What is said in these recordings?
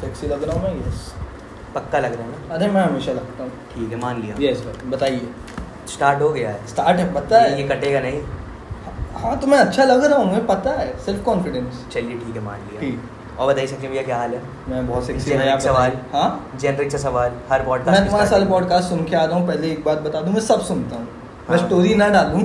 Sexy लग रहा हूँ मैं यस पक्का लग रहा है ना? अरे मैं हमेशा लगता हूँ। ठीक है मान लिया। यस बताइए। स्टार्ट हो गया है। स्टार्ट है पता है। ये कटेगा नहीं। हाँ तो मैं अच्छा लग रहा हूँ मुझे पता है सेल्फ कॉन्फिडेंस चलिए ठीक है मान लिया। और बताइए सकते भैया क्या हाल है? मैं बहुत सेक्सी है सवाल। हाँ? जेनरिक सा सवाल हर मैं पॉडकास्ट तुम्हारा सारे पॉडकास्ट सुन के आ रहा हूँ पहले एक बात बता दूँ मैं सब सुनता हूँ। मैं हाँ। स्टोरी ना डालूँ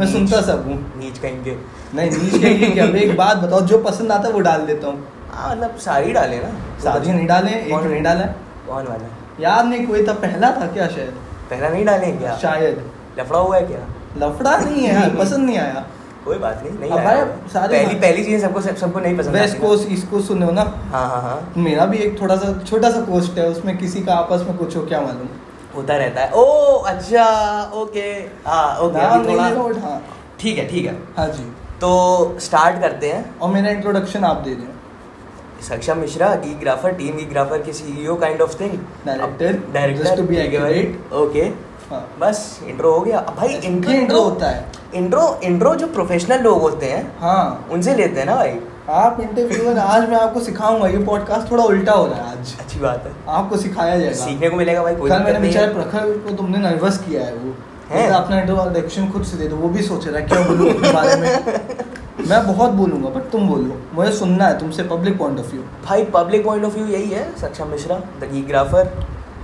मैं सुनता सब हूँ। नीच कहेंगे। नहीं नीच कहिए कि एक बात बताओ जो पसंद आता है वो डाल देता हूँ। हाँ मतलब सारी डाले ना। शादी नहीं डाले एक नहीं डाला। कौन वाला? याद नहीं कोई था पहला था क्या शायद? पहला नहीं डाले क्या? शायद। लफड़ा हुआ है क्या? लफड़ा नहीं है यार पसंद नहीं आया। कोई बात नहीं नहीं अब आया। भाई। सारे पहली पहली चीज़ सबको सबको नहीं पसंद वेस्ट कोस्ट ईस्ट कोस्ट सुने हो ना। हाँ हाँ हाँ। मेरा भी एक थोड़ा सा छोटा सा कोस्ट है उसमें किसी का आपस में कुछ हो क्या मालूम? होता रहता है। ओ अच्छा ओके। हाँ ओके थोड़ा हाँ। ठीक है ठीक है। हाँ जी। तो स्टार्ट करते हैं। और मेरा इंट्रोडक्शन आप दे दें। Saksham Mishra Geek Grapher team गी ग्राफर के CEO kind of thing Director, director just to be accurate. Okay हाँ. बस इंट्रो हो गया. भाई इंट्रो इंट्रो होता है. इंट्रो इंट्रो जो प्रोफेशनल लोग होते हैं हाँ. उनसे लेते हैं ना भाई? आप इंटरव्यूअर आज मैं आपको सिखाऊँगा ये पॉडकास्ट थोड़ा उल्टा हो रहा है आज. अच्छी बात है. आपको सिखाया जाएगा. सीखने को मिलेगा भाई कोई कल मैंने है. प्रखर को तुमने नर्वस किया है वो. है? अपना इंट्रोडक्शन खुद से दे दो वो भी सोच रहा है क्या बोलूँ अपने बारे में? मैं बहुत बोलूँगा बट तुम बोलो मुझे सुनना है तुमसे पब्लिक पॉइंट ऑफ़ व्यू भाई पब्लिक पॉइंट ऑफ़ व्यू यही है सक्षम मिश्रा द गीग्राफर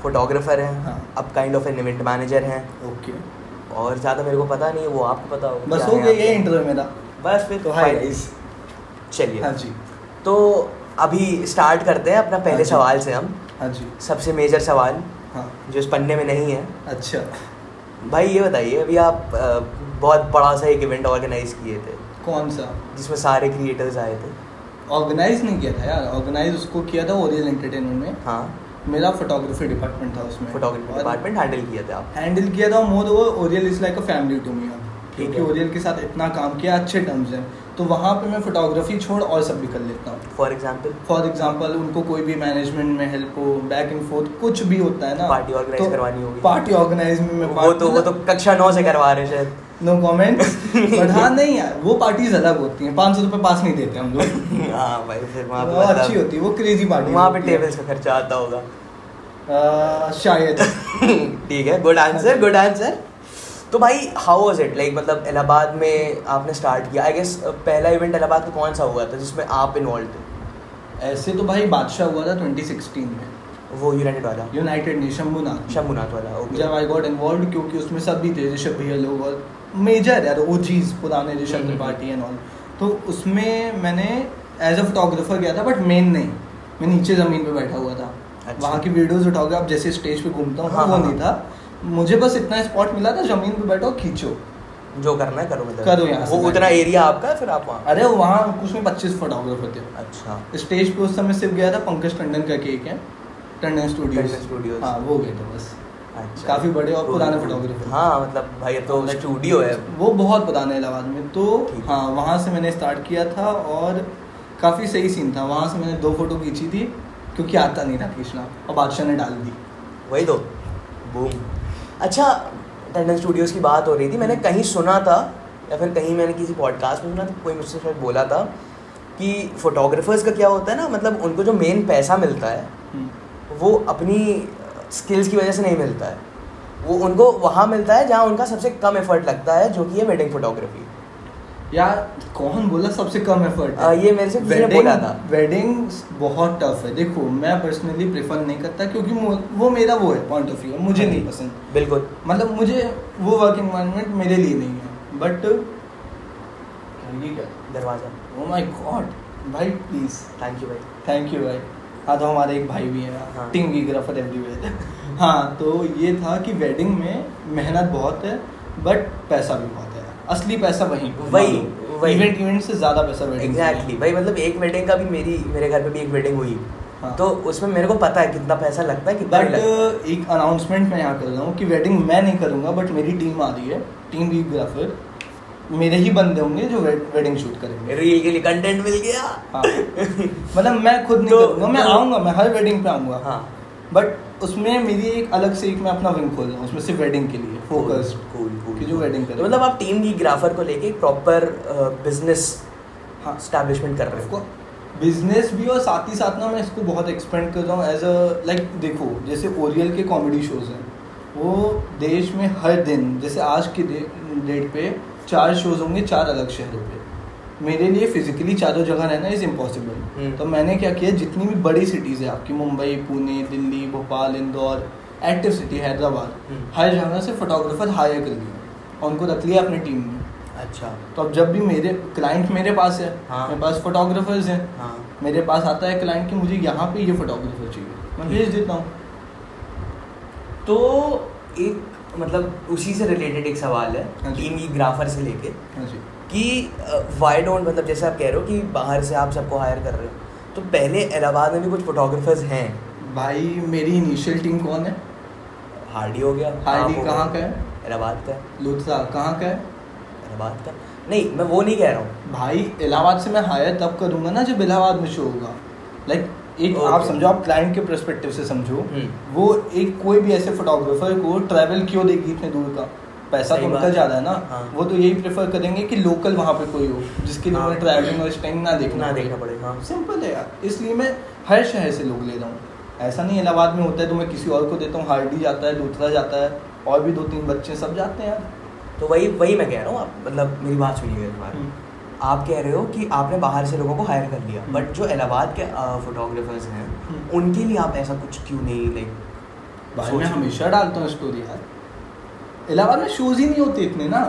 फोटोग्राफर हैं हाँ। अब kind of an event manager हैं। ओके और ज़्यादा मेरे को पता नहीं है वो आपको पता होगा बस हो गया। ये इंटरव्यू मेरा। बस फिर तो हाय चलिए। हाँ जी। तो अभी स्टार्ट करते हैं अपना हाँ पहले सवाल से हम। हाँ जी। सबसे मेजर सवाल हाँ। जो इस पन्ने में नहीं है। अच्छा। भाई ये बताइए अभी आप बहुत बड़ा सा एक इवेंट ऑर्गेनाइज किए थे। कौन सा? जिसमें सारे क्रिएटर्स आए थे। ऑर्गेनाइज नहीं किया था यार। ऑर्गेनाइज उसको किया था ओरियल एंटरटेनमेंट में। हाँ। मेरा फोटोग्राफी डिपार्टमेंट था उसमें। फोटोग्राफी डिपार्टमेंट हैंडल किए थे आप। हैंडल किया था more over Oriel is like a family to me क्योंकि ओरियल के साथ इतना काम किया अच्छे टर्म्स हैं। तो वहाँ पे मैं फोटोग्राफी छोड़ और सब भी कर लेता हूँ। फॉर एग्ज़ाम्पल फॉर एग्ज़ाम्पल उनको कोई भी मैनेजमेंट में हेल्प हो बैक एंड फोर्थ कुछ भी होता है ना। पार्टी organize करवानी होगी। पार्टी ऑर्गेनाइज में मैं वो तो वो तो कक्षा नौ से करवा रहे शायद। नो कमेंट बट हाँ नहीं यार वो पार्टीज़ अलग होती हैं। पाँच सौ रुपये पास नहीं देते हम लोग। हाँ भाई फिर वहाँ पे वो अच्छी मतलब होती है वो क्रेजी पार्टी वहाँ पे टेबल्स का खर्चा आता होगा। शायद। ठीक है गुड आंसर गुड आंसर तो भाई हाउ वाज इट लाइक मतलब इलाहाबाद में आपने स्टार्ट किया। आई गेस पहला इवेंट इलाहाबाद का कौन सा हुआ था जिसमें आप इन्वॉल्व थे? ऐसे तो भाई बादशाह हुआ था 2016 में। वो यूनाइटेड वाला? यूनाइटेड ने शंभुनाथ। शंभुनाथ वाला ओके जब आई गॉट इन्वॉल्व क्योंकि उसमें सब भी थे ऋषभ भैया लोग और मेजर यार ओ चीज़ पुराने ऋषभ त्रिपाठी एंड ऑल तो उसमें मैंने एज अ फोटोग्राफर गया था बट मेन नहीं। मैं नीचे ज़मीन पे बैठा हुआ था। अच्छा। वहाँ की वीडियोज़ उठाओगे आप जैसे स्टेज पे घूमता हूँ हाँ, वो हाँ, नहीं था। मुझे बस इतना स्पॉट मिला था ज़मीन पे बैठो खींचो। जो करना है करो मतलब करो यहाँ वो उतना एरिया आपका है फिर आप वहाँ? अरे वहाँ कुछ में पच्चीस फोटोग्राफर थे। अच्छा। स्टेज पे उस समय सिर्फ़ गया था पंकज टंडन का केक है। टंडन स्टूडियोज टंडन हाँ वो गए थे बस। अच्छा। काफ़ी बड़े और Cool, पुराने photographer। हाँ मतलब भाई अब तो स्टूडियो है। वो बहुत पुराने इलाहाबाद में। तो हाँ। वहाँ से मैंने स्टार्ट किया था और काफ़ी सही सीन था। वहाँ से मैंने दो फ़ोटो खींची थी क्योंकि आता नहीं था खींचना और बादशाह ने डाल दी। वही तो। बूम अच्छा टंडन स्टूडियोज की बात हो रही थी। मैंने कहीं सुना था या फिर कहीं मैंने किसी पॉडकास्ट में सुना था कोई मुझसे शायद बोला था कि फोटोग्राफर्स का क्या होता है ना मतलब उनको जो मेन पैसा मिलता है हम्म। वो अपनी स्किल्स की वजह से नहीं मिलता है। वो उनको वहाँ मिलता है जहाँ उनका सबसे कम एफर्ट लगता है जो कि है वेडिंग फोटोग्राफी यार कौन बोला सबसे कम एफर्ट है? आ, ये मेरे से बोला था। वेडिंग बहुत टफ है। देखो मैं पर्सनली प्रेफर नहीं करता क्योंकि वो मेरा वो है पॉइंट ऑफ़ व्यू मुझे हाँ नहीं पसंद। बिल्कुल। मतलब मुझे वो वर्क इन्वायरमेंट मेरे लिए नहीं है। बट दरवाज़ा। ओ माय गॉड भाई प्लीज़ थैंक यू भाई। थैंक यू भाई। हाँ तो हमारे एक भाई भी है हाँ। टीम वीग्राफर एवरीवेयर हाँ तो ये था कि वेडिंग में मेहनत बहुत है बट पैसा भी बहुत है असली पैसा वहीं वही, वही। इवेंट इवेंट से ज़्यादा पैसा वेडिंग एग्जैक्टली भाई मतलब एक वेडिंग का भी मेरी मेरे घर पे भी एक वेडिंग हुई हाँ। तो उसमें मेरे को पता है कितना पैसा लगता है कितना बट। एक अनाउंसमेंट मैं यहाँ कर रहा हूँ कि वेडिंग मैं नहीं करूँगा बट मेरी टीम आ रही है टीम वीग्राफर मेरे ही बंदे होंगे जो वेडिंग शूट करेंगे। रील के लिए कंटेंट मिल गया। हाँ। मतलब मैं खुद नहीं तो- करूँगा मैं तो- आऊँगा मैं हर वेडिंग पे आऊँगा। हाँ। बट उसमें मेरी एक अलग से एक मैं अपना विंग खोल रहा हूँ उसमें सिर्फ़ वेडिंग के लिए फोकस कूल जो करे। तो मतलब आप टीम की ग्राफर को लेके प्रॉपर बिज़नेस हाँ। स्टैब्लिशमेंट कर रहे हो। बिज़नेस भी और साथ ही साथ ना मैं इसको बहुत एक्सपेंड कर रहा हूँ एज अ लाइक देखो जैसे ओरियल के कॉमेडी शोज़ हैं वो देश में हर दिन जैसे आज की डेट पे चार शोज़ होंगे चार अलग शहरों पे मेरे लिए फिजिकली चारों जगह रहना इज़ इम्पॉसिबल हम्म। तो मैंने क्या किया जितनी भी बड़ी सिटीज़ है आपकी मुंबई पुणे दिल्ली भोपाल इंदौर एक्टिव सिटी हैदराबाद हम्म। हर जगह से फोटोग्राफर हायर कर लिया और उनको रख लिया अपनी टीम में अच्छा। तो अब जब भी मेरे क्लाइंट मेरे पास है हाँ। मेरे पास फोटोग्राफर्स हैं हाँ। मेरे पास आता है क्लाइंट कि मुझे यहाँ पे ये फोटोग्राफर चाहिए। मैं भेज देता हूँ। तो एक मतलब उसी से रिलेटेड एक सवाल है टीम की ग्राफर से लेके हाँ कि वाई डोंट मतलब जैसे आप कह रहे हो कि बाहर से आप सबको हायर कर रहे हो तो पहले इलाहाबाद में भी कुछ फोटोग्राफर्स हैं? भाई मेरी इनिशियल टीम कौन है? हार्डी हो गया हार्डी कहाँ का है? इलाहाबाद का लुत्रा कहाँ का है? इलाहाबाद का। नहीं मैं वो नहीं कह रहा हूँ। भाई इलाहाबाद से मैं हायर तब करूँगा ना जब इलाहाबाद में शो होगा। लाइक एक Okay. आप समझो आप क्लाइंट के परस्पेक्टिव से समझो हम्म। वो एक कोई भी ऐसे फोटोग्राफर को ट्रैवल क्यों देगी इतने दूर का पैसा तो उनका ज़्यादा है ना हाँ। वो तो यही प्रेफर करेंगे कि लोकल वहाँ पे कोई हो जिसके लिए हाँ। उन्हें ट्रैवलिंग और स्टेइंग ना देखना ना देखना पड़े हाँ सिंपल है यार इसलिए मैं हर शहर से लोग ले रहा हूँ ऐसा नहीं इलाहाबाद में होता है तो मैं किसी और को देता हूँ हार्डी जाता है दूसरा जाता है और भी दो तीन बच्चे सब जाते हैं यार तो वही वही मैं कह रहा हूँ आप मतलब मेरी बात सुनिए। आप कह रहे हो कि आपने बाहर से लोगों को हायर कर लिया। बट जो इलाहाबाद के फोटोग्राफर्स हैं हम्म। उनके लिए आप ऐसा कुछ क्यों नहीं लाइक भाई मैं हमेशा डालता हूँ स्टोरी यार इलाहाबाद में शोज़ ही नहीं होते इतने ना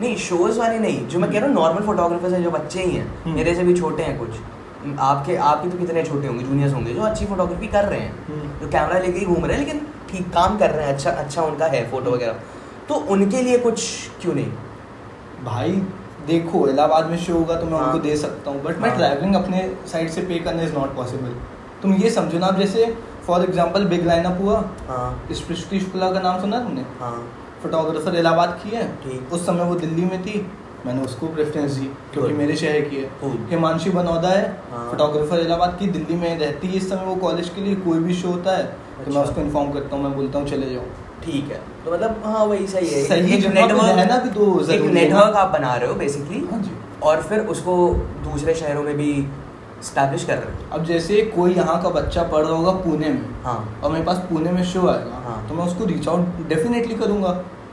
नहीं शोज़ वाले नहीं जो मैं कह रहा हूँ नॉर्मल फोटोग्राफर्स हैं जो बच्चे ही हैं हम्म। मेरे से भी छोटे हैं कुछ आपके आप आपके तो कितने छोटे होंगे जूनियर्स होंगे जो अच्छी फोटोग्राफी कर रहे हैं हम्म। जो कैमरा लेके ही घूम रहे हैं लेकिन ठीक काम कर रहे हैं अच्छा अच्छा उनका है फ़ोटो वगैरह तो उनके लिए कुछ क्यों नहीं भाई देखो इलाहाबाद में शो होगा तो मैं हाँ। उनको दे सकता हूँ बट मैं हाँ। ट्रैवलिंग अपने साइड से पे करना इज़ नॉट पॉसिबल तुम ये समझो ना अब जैसे फॉर एग्ज़ाम्पल बिग लाइनअप हुआ। हाँ। स्पृष्टि शुक्ला का नाम सुना तुमने? हाँ। फोटोग्राफर इलाहाबाद की है। उस समय वो दिल्ली में थी। मैंने उसको प्रेफरेंस दी क्योंकि मेरे शहर की है. हिमांशी बनौदा है हाँ। फोटोग्राफर इलाहाबाद की दिल्ली में रहती है इस समय वो कॉलेज के लिए कोई भी शो होता है तो मैं अच्छा। उसको इन्फॉर्म करता हूँ मैं बोलता हूँ चले जाओ। ठीक है। तो मतलब हाँ वही सही है। सही एक नेटवर्क है ना भी तो एक। नेटवर्क आप बना रहे हो बेसिकली हाँ जी। और फिर उसको दूसरे शहरों में भी स्टैब्लिश कर रहे हो। अब जैसे कोई यहाँ का बच्चा पढ़ रहा होगा पुणे में हाँ। और मेरे पास पुणे में शो आएगा हाँ। तो मैं उसको रीच आउट डेफिनेटली करूँगा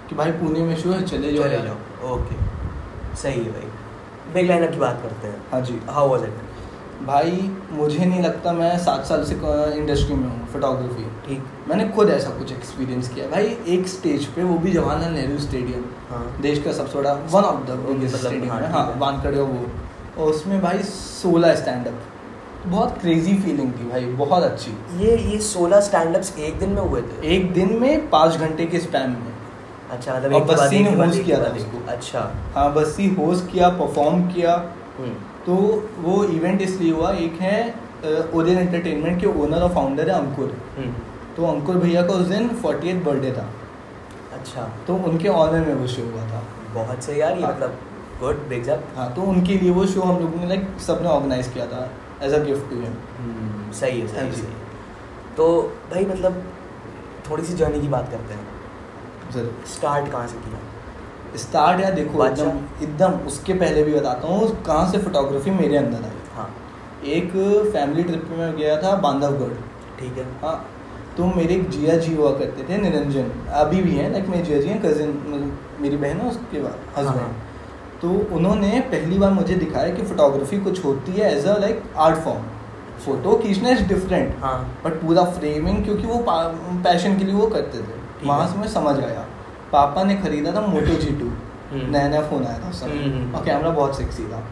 कि भाई पुणे में शो है चले जाओ चले यार। जाओ। ओके सही है भाई। बिग लाइनअप की बात करते हैं। हाँ जी। हाउ वाज इट भाई मुझे नहीं लगता मैं सात साल से इंडस्ट्री में हूँ फोटोग्राफी ठीक। मैंने खुद ऐसा कुछ एक्सपीरियंस किया। भाई एक स्टेज पे वो भी जवाहरलाल नेहरू स्टेडियम हाँ। देश का सबसे बड़ा one of the biggest stadium हाँ, है। वानखेड़े वो। और उसमें भाई सोलह स्टैंड अप बहुत क्रेजी फीलिंग थी भाई बहुत अच्छी। ये ये सोलह स्टैंड अप्स एक दिन में हुए थे? एक दिन में पाँच घंटे के स्पैम में। अच्छा मतलब बस्सी ने के किया था अच्छा। हाँ बस ही होस्ट किया परफॉर्म किया। हम्म, तो वो इवेंट इसलिए हुआ एक है ओरियन एंटरटेनमेंट के ओनर और फाउंडर है अंकुर। हम्म, तो अंकुर भैया का उस दिन फोर्टी बर्थडे था। अच्छा। तो उनके ऑनर में वो शो हुआ था। बहुत सही यार ये हाँ। मतलब गुड बिग अप हाँ तो उनके लिए वो शो हम लोगों ने लाइक सबने ऑर्गेनाइज किया था as a gift to him सही है सही हाँ सही। तो भाई मतलब थोड़ी सी जर्नी की बात करते हैं। ज़रूर। स्टार्ट कहाँ से किया? स्टार्ट यार देखो बादशाह। एकदम एकदम उसके पहले भी बताता हूँ कहाँ से फोटोग्राफी मेरे अंदर आई। हाँ। एक फैमिली ट्रिप में गया था बांधवगढ़। ठीक है। हाँ तो मेरे एक जिया जी हुआ करते थे निरंजन। अभी भी हैं लाइक मेरे जिया जी हैं कजिन मेरी बहन है उसके बाद हाँ, तो उन्होंने पहली बार मुझे दिखाया कि फोटोग्राफी कुछ होती है as a like art form photo खींचना इज़ डिफरेंट हाँ। बट पूरा फ्रेमिंग क्योंकि वो पैशन के लिए वो करते थे। वहाँ से मैं समझ आया। पापा ने खरीदा था मोटो जी टू। नया नया फ़ोन आया था उस समय। हम्म, हम्म। और कैमरा बहुत सेक्सी था।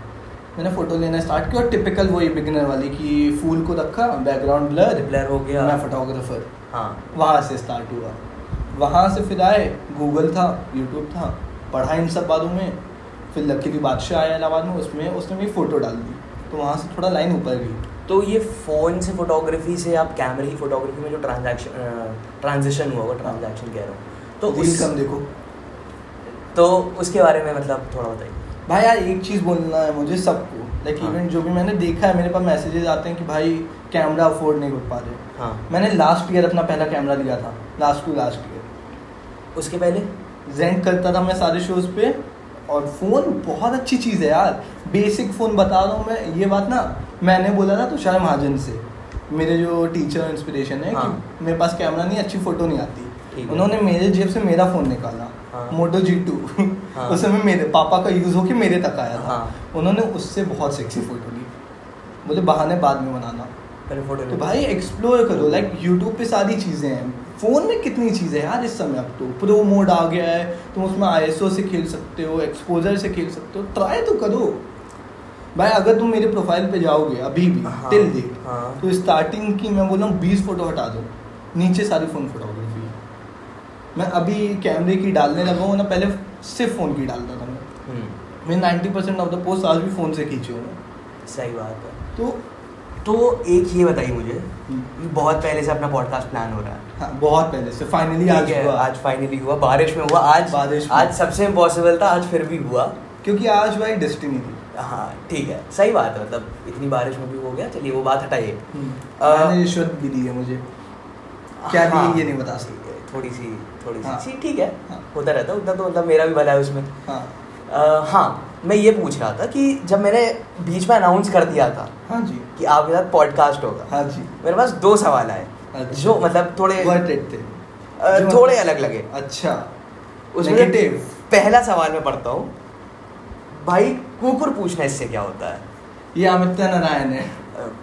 मैंने फ़ोटो लेना स्टार्ट किया और टिपिकल वही बिगिनर वाली कि फूल को रखा बैकग्राउंड ब्लर ब्लर हो गया। मैं फोटोग्राफर हाँ। वहाँ से स्टार्ट हुआ। वहाँ से फिर आए गूगल था यूट्यूब था पढ़ा इन सब बातों में। फिर लकीली बादशाह आया इलाहाबाद में उसमें उसने मेरी फ़ोटो डाल दी। तो वहाँ से थोड़ा लाइन ऊपर गई। तो ये फ़ोन से फोटोग्राफी से आप कैमरे की फोटोग्राफी में जो ट्रांजैक्शन ट्रांजिशन हुआ वो ट्रांजैक्शन कह रहा हूँ। तो रील कम देखो। तो उसके बारे में मतलब थोड़ा बताइए। भाई यार एक चीज़ बोलना है मुझे सबको। लाइक हाँ। इवेंट जो भी मैंने देखा है मेरे पास मैसेजेस आते हैं कि भाई कैमरा अफोर्ड नहीं कर पा रहे। हाँ। मैंने लास्ट ईयर अपना पहला कैमरा लिया था। लास्ट टू लास्ट ईयर उसके पहले? रेंट करता था मैं सारे शोज़ पे। और फ़ोन बहुत अच्छी चीज़ है यार। बेसिक फ़ोन बता रहा हूँ मैं ये बात ना मैंने बोला था तुषार महाजन से। मेरे जो टीचर इंस्पिरेशन है हाँ। कि मेरे पास कैमरा नहीं अच्छी फ़ोटो नहीं आती। उन्होंने मेरे जेब से मेरा फ़ोन निकाला हाँ। मोटो जी टू हाँ। उस समय मेरे पापा का यूज़ होके मेरे तक आया था। हाँ। उन्होंने उससे बहुत सेक्सी फ़ोटो ली। बोले बहाने बाद में बनाना। पहले फ़ोटो तो भाई एक्सप्लोर करो। लाइक यूट्यूब पे सारी चीज़ें हैं। फ़ोन में कितनी चीज़ें हैं यार इस समय अब तो? प्रो मोड आ गया है। तुम उसमें ISO से खेल सकते हो एक्सपोजर से खेल सकते हो। ट्राई तो करो। भाई अगर तुम मेरे प्रोफ़ाइल पे जाओगे अभी भी हाँ, टिल डेट हाँ। तो स्टार्टिंग की मैं बोल रहा हूँ बीस फ़ोटो हटा दो। नीचे सारी फ़ोन है मैं अभी कैमरे की डालने लगा हूँ ना पहले सिर्फ़ फ़ोन की डालता था मैं। हम्म, मैं ninety percent of the post आज भी फ़ोन से खींचे हूँ। सही बात है। तो तो एक ये बताइए मुझे हम्म, बहुत पहले से अपना पॉडकास्ट प्लान हो रहा है। हाँ बहुत पहले से। फाइनली आज हुआ। आज फाइनली हुआ। बारिश में हुआ। आज बारिश आज सबसे इम्पॉसिबल था आज फिर भी हुआ। क्योंकि आज भाई डेस्टिनी थी। हाँ ठीक है। सही बात है मतलब इतनी बारिश में भी हो गया। चलिए वो बात हटाइए। रिश्वत भी दी है मुझे। क्या दी हाँ, ये नहीं बता सकते। थोड़ी सी थोड़ी सी हाँ। सी ठीक है। हाँ। होता रहता उतना तो मतलब मेरा भी भला है उसमें। हाँ। हाँ मैं ये पूछ रहा था कि जब मैंने बीच में अनाउंस कर दिया था हाँ जी। कि आपके साथ पॉडकास्ट होगा हाँ जी। मेरे पास दो सवाल आए अच्छा। जो मतलब थोड़े थे। थोड़े अलग लगे। अच्छा। उसमें पहला सवाल मैं पढ़ता हूँ भाई कुकुर पूछना इससे क्या होता है? ये अमित नारायण है।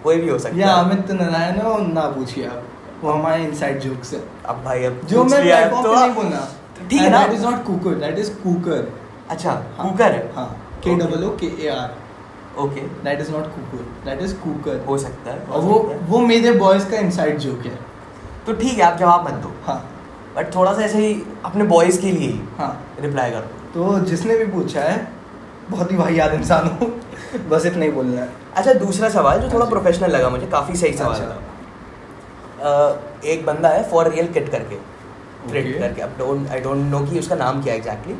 कोई भी हो सकता है। अमित नारायण है और ना पूछिए आप। वो हमारे इनसाइड जोक्स है। अब भाई अब जो मैं है प्लेटफॉर्म तो नहीं बोलना ठीक है ना? That is not cooker that is cooker अच्छा कुकर है? हाँ K double O K A R okay that is not cooker that is cooker हो सकता है हो और वो है। वो मेरे बॉयज़ का इनसाइड जोक है। तो ठीक है आप जवाब मत दो। हाँ। बट थोड़ा सा ऐसे ही अपने बॉयज़ के लिए ही। हाँ रिप्लाई कर। तो जिसने भी पूछा है बहुत ही वाहियात इंसान हो। बस इतना ही बोलना है। अच्छा दूसरा सवाल जो थोड़ा हाँ प्रोफेशनल लगा मुझे काफ़ी सही सवाल अच्छा। था एक बंदा है फॉर रियल किट करके Okay. करके अब डोंट आई डोंट नो कि उसका नाम क्या एग्जैक्टली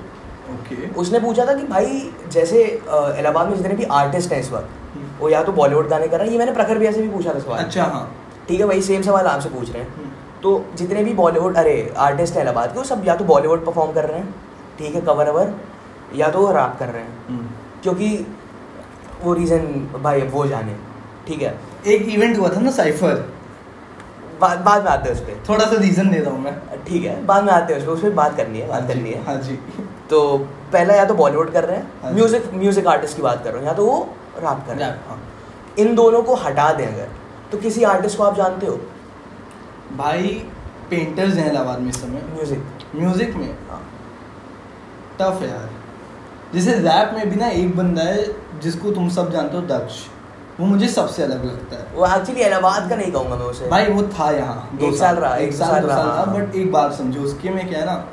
ओके उसने पूछा था कि भाई जैसे इलाहाबाद में जितने भी आर्टिस्ट हैं इस वक्त वो या तो बॉलीवुड गाने कर रहे हैं ये मैंने प्रखर भैया से भी पूछा था सवाल। अच्छा हाँ. ठीक है वही सेम सवाल आपसे पूछ रहे हैं। हम्म, तो जितने भी बॉलीवुड अरे आर्टिस्ट हैं इलाहाबाद के वो सब या तो बॉलीवुड परफॉर्म कर रहे हैं ठीक है कवर अवर या तो रैप कर रहे हैं। हम्म। क्योंकि वो रीज़न भाई अब वो जाने ठीक है। एक इवेंट हुआ था ना साइफर बाद बाद में आते हैं उस पर थोड़ा सा रीजन दे रहा हूँ मैं। ठीक है बाद में आते हैं उस पर उस पर बात करनी है बात करनी है। हाँ जी। तो पहला या तो बॉलीवुड कर रहे हाँ हैं म्यूज़िक म्यूज़िक आर्टिस्ट की बात कर रहे हो या तो वो रैप कर रहे हाँ। हैं। इन दोनों को हटा दें अगर तो किसी आर्टिस्ट को आप जानते हो? भाई पेंटर्स हैं इलाहाबाद में इस समय। म्यूज़िक म्यूज़िक में? हाँ। टफ है यार। जैसे रैप में भी ना एक बंदा है जिसको तुम सब जानते हो दक्ष वो मुझे सबसे अलग लगता है। वो एक्चुअली इलाहाबाद का नहीं कहूँगा मैं उसे। भाई वो था यहाँ एक साल रहा, एक साल साल रहा, था। बट एक बात समझो उसके में क्या है ना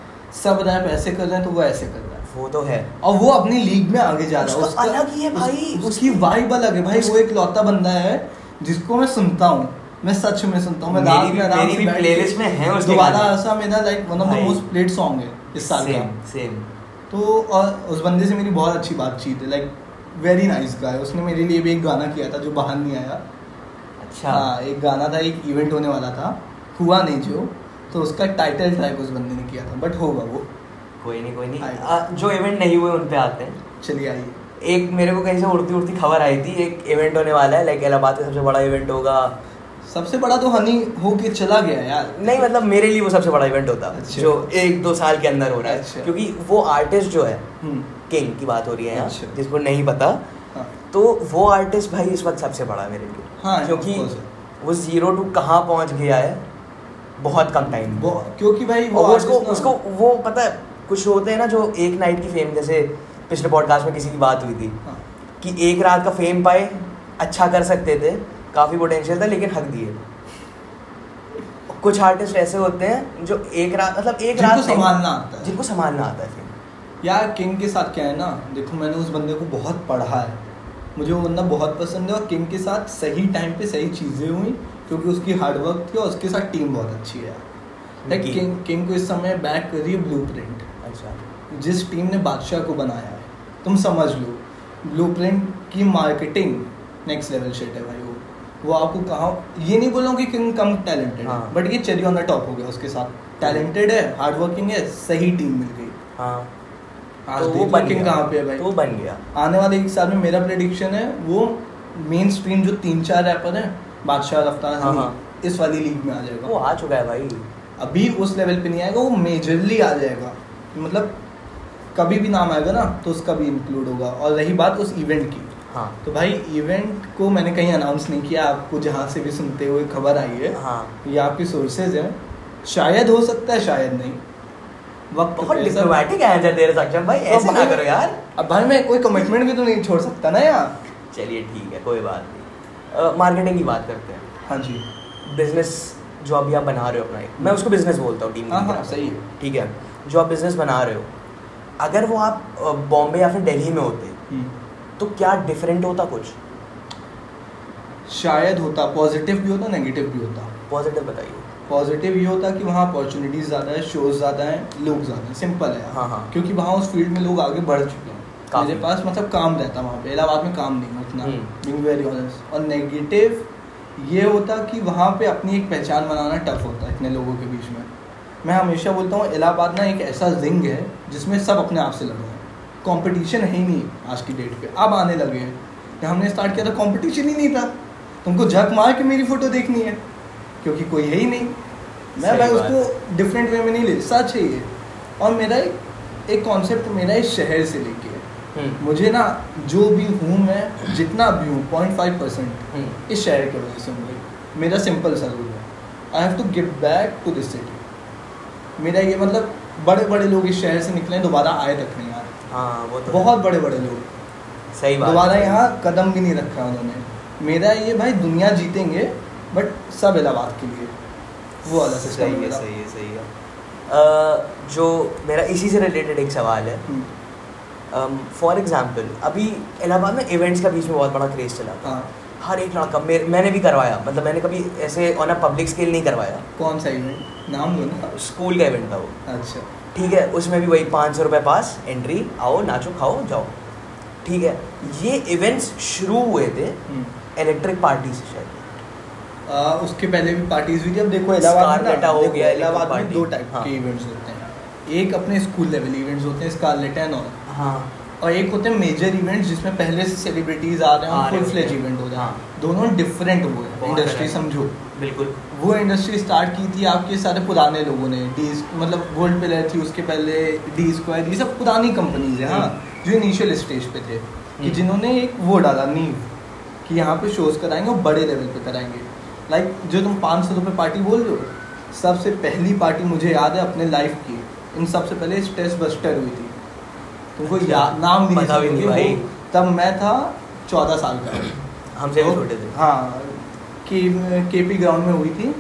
सब रैप ऐसे कर रहे हैं तो वो ऐसे कर रहा है। वो तो है। और वो अपनी लीग में आगे जा रहा है। उसका अलग ही है भाई, उसकी वाइब अलग है। भाई वो एक लौता बंदा है जिसको मैं सुनता हूँ। मैं सच में सुनता हूँ। मैं मेरी रात भी- में आराम मेरी से playlist में है उसके दोबारा। आशा मेरा like one of the most played song है इस साल का। सेम तो और उस बंदे से मेरी बहुत अच्छी बातचीत है। लाइक वेरी नाइस गाय उसने मेरे लिए भी एक गाना किया था जो बाहर नहीं आया। अच्छा। हाँ एक गाना था एक इवेंट होने वाला था हुआ नहीं जो। तो उसका टाइटल ट्रैक उस बंदे ने किया था बट होगा वो। कोई नहीं कोई नहीं। आ, जो इवेंट नहीं हुए उन पे आते हैं। चलिए आइए। एक मेरे को कहीं से उड़ती उड़ती खबर आई थी एक इवेंट होने वाला है लाइक इलाहाबाद का सबसे बड़ा इवेंट होगा सबसे बड़ा तो हनी हो के चला गया यार। नहीं मतलब मेरे लिए वो सबसे बड़ा इवेंट होता अच्छा। जो एक दो साल के अंदर हो रहा है। अच्छा। क्योंकि वो आर्टिस्ट जो है हम्म, किंग की बात हो रही है यहाँ अच्छा। जिसको नहीं पता हाँ। तो वो आर्टिस्ट भाई इस वक्त सबसे बड़ा है मेरे लिए। हाँ, क्योंकि वो ज़ीरो टू कहाँ पहुँच गया है बहुत कम टाइम क्योंकि भाई वो उसको उसको वो पता है कुछ होते हैं ना जो एक नाइट की फेम जैसे पिछले पॉडकास्ट में किसी की बात हुई थी हाँ, कि एक रात का फेम पाए अच्छा कर सकते थे काफ़ी पोटेंशियल था लेकिन हक दिए। कुछ आर्टिस्ट ऐसे होते हैं जो एक रात मतलब एक रात नहीं, संभालना आता है। जिनको संभालना आता है फेम यार किंग के साथ क्या है ना देखो मैंने उस बंदे को बहुत पढ़ा है। मुझे वो बंदा बहुत पसंद है और किंग के साथ सही टाइम पे सही चीज़ें हुई क्योंकि उसकी हार्डवर्क थी और उसके साथ टीम बहुत अच्छी है। लाइक किंग किंग को इस समय बैक कर रही है ब्लू प्रिंट अच्छा। जिस टीम ने बादशाह को बनाया है तुम समझ लो ब्लू प्रिंट की मार्केटिंग नेक्स्ट लेवल शेट है भाई। वो आपको कहाँ ये नहीं बोला कि किंग कम टैलेंटेड हाँ। बट ये चेरी ऑन द टॉप हो गया उसके साथ। टैलेंटेड है हार्ड वर्किंग है सही टीम मिल गई। हाँ। आज तो वो बन किंग कहाँ पे है भाई। तो वो बन गया। आने वाले एक साल में मेरा प्रेडिक्शन है वो मेन स्ट्रीम जो तीन चार रैपर हैं बादशाह रफ्तार हाँ, हाँ। इस वाली लीग में आ जाएगा। वो आ चुका है भाई। अभी उस लेवल पे नहीं आएगा वो मेजरली आ जाएगा। मतलब कभी भी नाम आएगा ना तो उसका भी इंक्लूड होगा। और रही बात उस इवेंट की। हाँ। तो भाई इवेंट को मैंने कहीं अनाउंस नहीं किया आपको जहाँ से भी सुनते हुए खबर आई है। हाँ। ये आपकी सोर्सेज हैं। शायद हो सकता है शायद नहीं। वक्त बहुत डिप्लोमेटिक आंसर दे रहे सक्षम भाई। ऐसे ना करो यार। अब भाई मैं कोई कमिटमेंट भी तो नहीं छोड़ सकता ना यार चलिए ठीक है कोई बात नहीं। मार्केटिंग की बात करते हैं। हाँ जी। बिज़नेस जो अभी आप बना रहे हो अपना एक। मैं उसको बिज़नेस बोलता हूँ टीम हाँ हाँ सही ठीक है? जो आप बिज़नेस बना रहे हो। अगर वो आप बॉम्बे या फिर दिल्ली में होते हम्म। तो क्या डिफरेंट होता कुछ? शायद होता पॉजिटिव भी होता नेगेटिव भी होता। पॉजिटिव बताइए। पॉजिटिव ये होता कि वहाँ अपॉर्चुनिटीज़ ज़्यादा है शोज़ ज़्यादा हैं लोग ज़्यादा हैं सिंपल है। हाँ, हाँ। क्योंकि वहाँ उस फ़ील्ड में लोग आगे बढ़ चुके हैं। मेरे पास मतलब काम रहता वहाँ पे इलाहाबाद में काम नहीं उतना। बीइंग वेरी ऑनेस्ट और नेगेटिव ये होता कि वहाँ पे अपनी एक पहचान बनाना टफ होता है इतने लोगों के बीच में। मैं हमेशा बोलता हूँ इलाहाबाद ना एक ऐसा जिंग है जिसमें सब अपने आप से लड़। हैं कंपटीशन है ही नहीं आज की डेट पे। अब आने लगे हैं। जब हमने स्टार्ट किया था कंपटीशन ही नहीं था। तुमको झक मार के मेरी फ़ोटो देखनी है। क्योंकि कोई है ही नहीं। मैं भाई उसको डिफरेंट वे में नहीं ले सच है ये। और मेरा एक एक कॉन्सेप्ट मेरा इस शहर से लेके है। हम्म, मुझे ना जो भी हूँ मैं जितना भी हूँ पॉइंट फाइव परसेंट इस शहर की वजह से भाई मेरा सिंपल सा रूल है। I have to give back to this city मेरा ये मतलब बड़े बड़े लोग इस शहर से निकले दोबारा आए तक नहीं। हाँ वो तो बहुत बड़े बड़े लोग। सही बात दोबारा यहाँ कदम भी नहीं रखा उन्होंने। मेरा ये भाई दुनिया जीतेंगे बट सब इलाहाबाद के लिए। वो वाला सिस्टम सही है सही है सही है। जो मेरा इसी से रिलेटेड एक सवाल है। फॉर एग्ज़ाम्पल अभी इलाहाबाद में इवेंट्स का बीच में बहुत बड़ा क्रेज चला था। हाँ। हर एक लड़का मेरे मैंने भी करवाया। मतलब मैंने कभी ऐसे ऑन अ पब्लिक स्केल नहीं करवाया। कौन सा इवेंट नाम लो ना स्कूल का इवेंट था वो। अच्छा। ठीक है उसमें भी वही पाँच सौ रुपये पास एंट्री आओ नाचो खाओ जाओ। ठीक है ये इवेंट्स शुरू हुए थे हम्म। इलेक्ट्रिक पार्टी से शायद। आ, उसके पहले भी पार्टीज़ हुई थी अब देखो इलाहाबाद ना हो गया, इलाहाबाद में दो टाइप हाँ। के इवेंट्स होते हैं। एक अपने स्कूल लेवल इवेंट्स होते हैं स्कारलेट एंड और हाँ। और एक होते हैं मेजर इवेंट्स जिसमें पहले से सेलिब्रिटीज आ रहे हैं फुल फ्लेज। इवेंट हो। रहे हैं। हाँ। दोनों डिफरेंट हुए इंडस्ट्री समझो। बिल्कुल। वो इंडस्ट्री स्टार्ट की थी आपके सारे पुराने लोगों ने डी मतलब गोल्ड पिलर थी उसके पहले डी स्क्वायर ये सब पुरानी कंपनीज़ है हाँ हम्म। जो इनिशियल स्टेज पे थे कि हम्म। जिन्होंने एक वो डाला नींव कि यहाँ पे शोज़ कराएँगे और बड़े लेवल पे कराएँगे लाइक जो तुम पाँच सौ रुपये पार्टी बोल रहे हो सबसे पहली पार्टी मुझे याद है अपने लाइफ की इन सबसे पहले स्टेस बस्टर हुई थी तुमको अच्छा, याद नाम भी नहीं नहीं भाई। तब मैं था चौदह साल का हमसे तो- छोटे थे हाँ के के पी ग्राउंड में हुई थी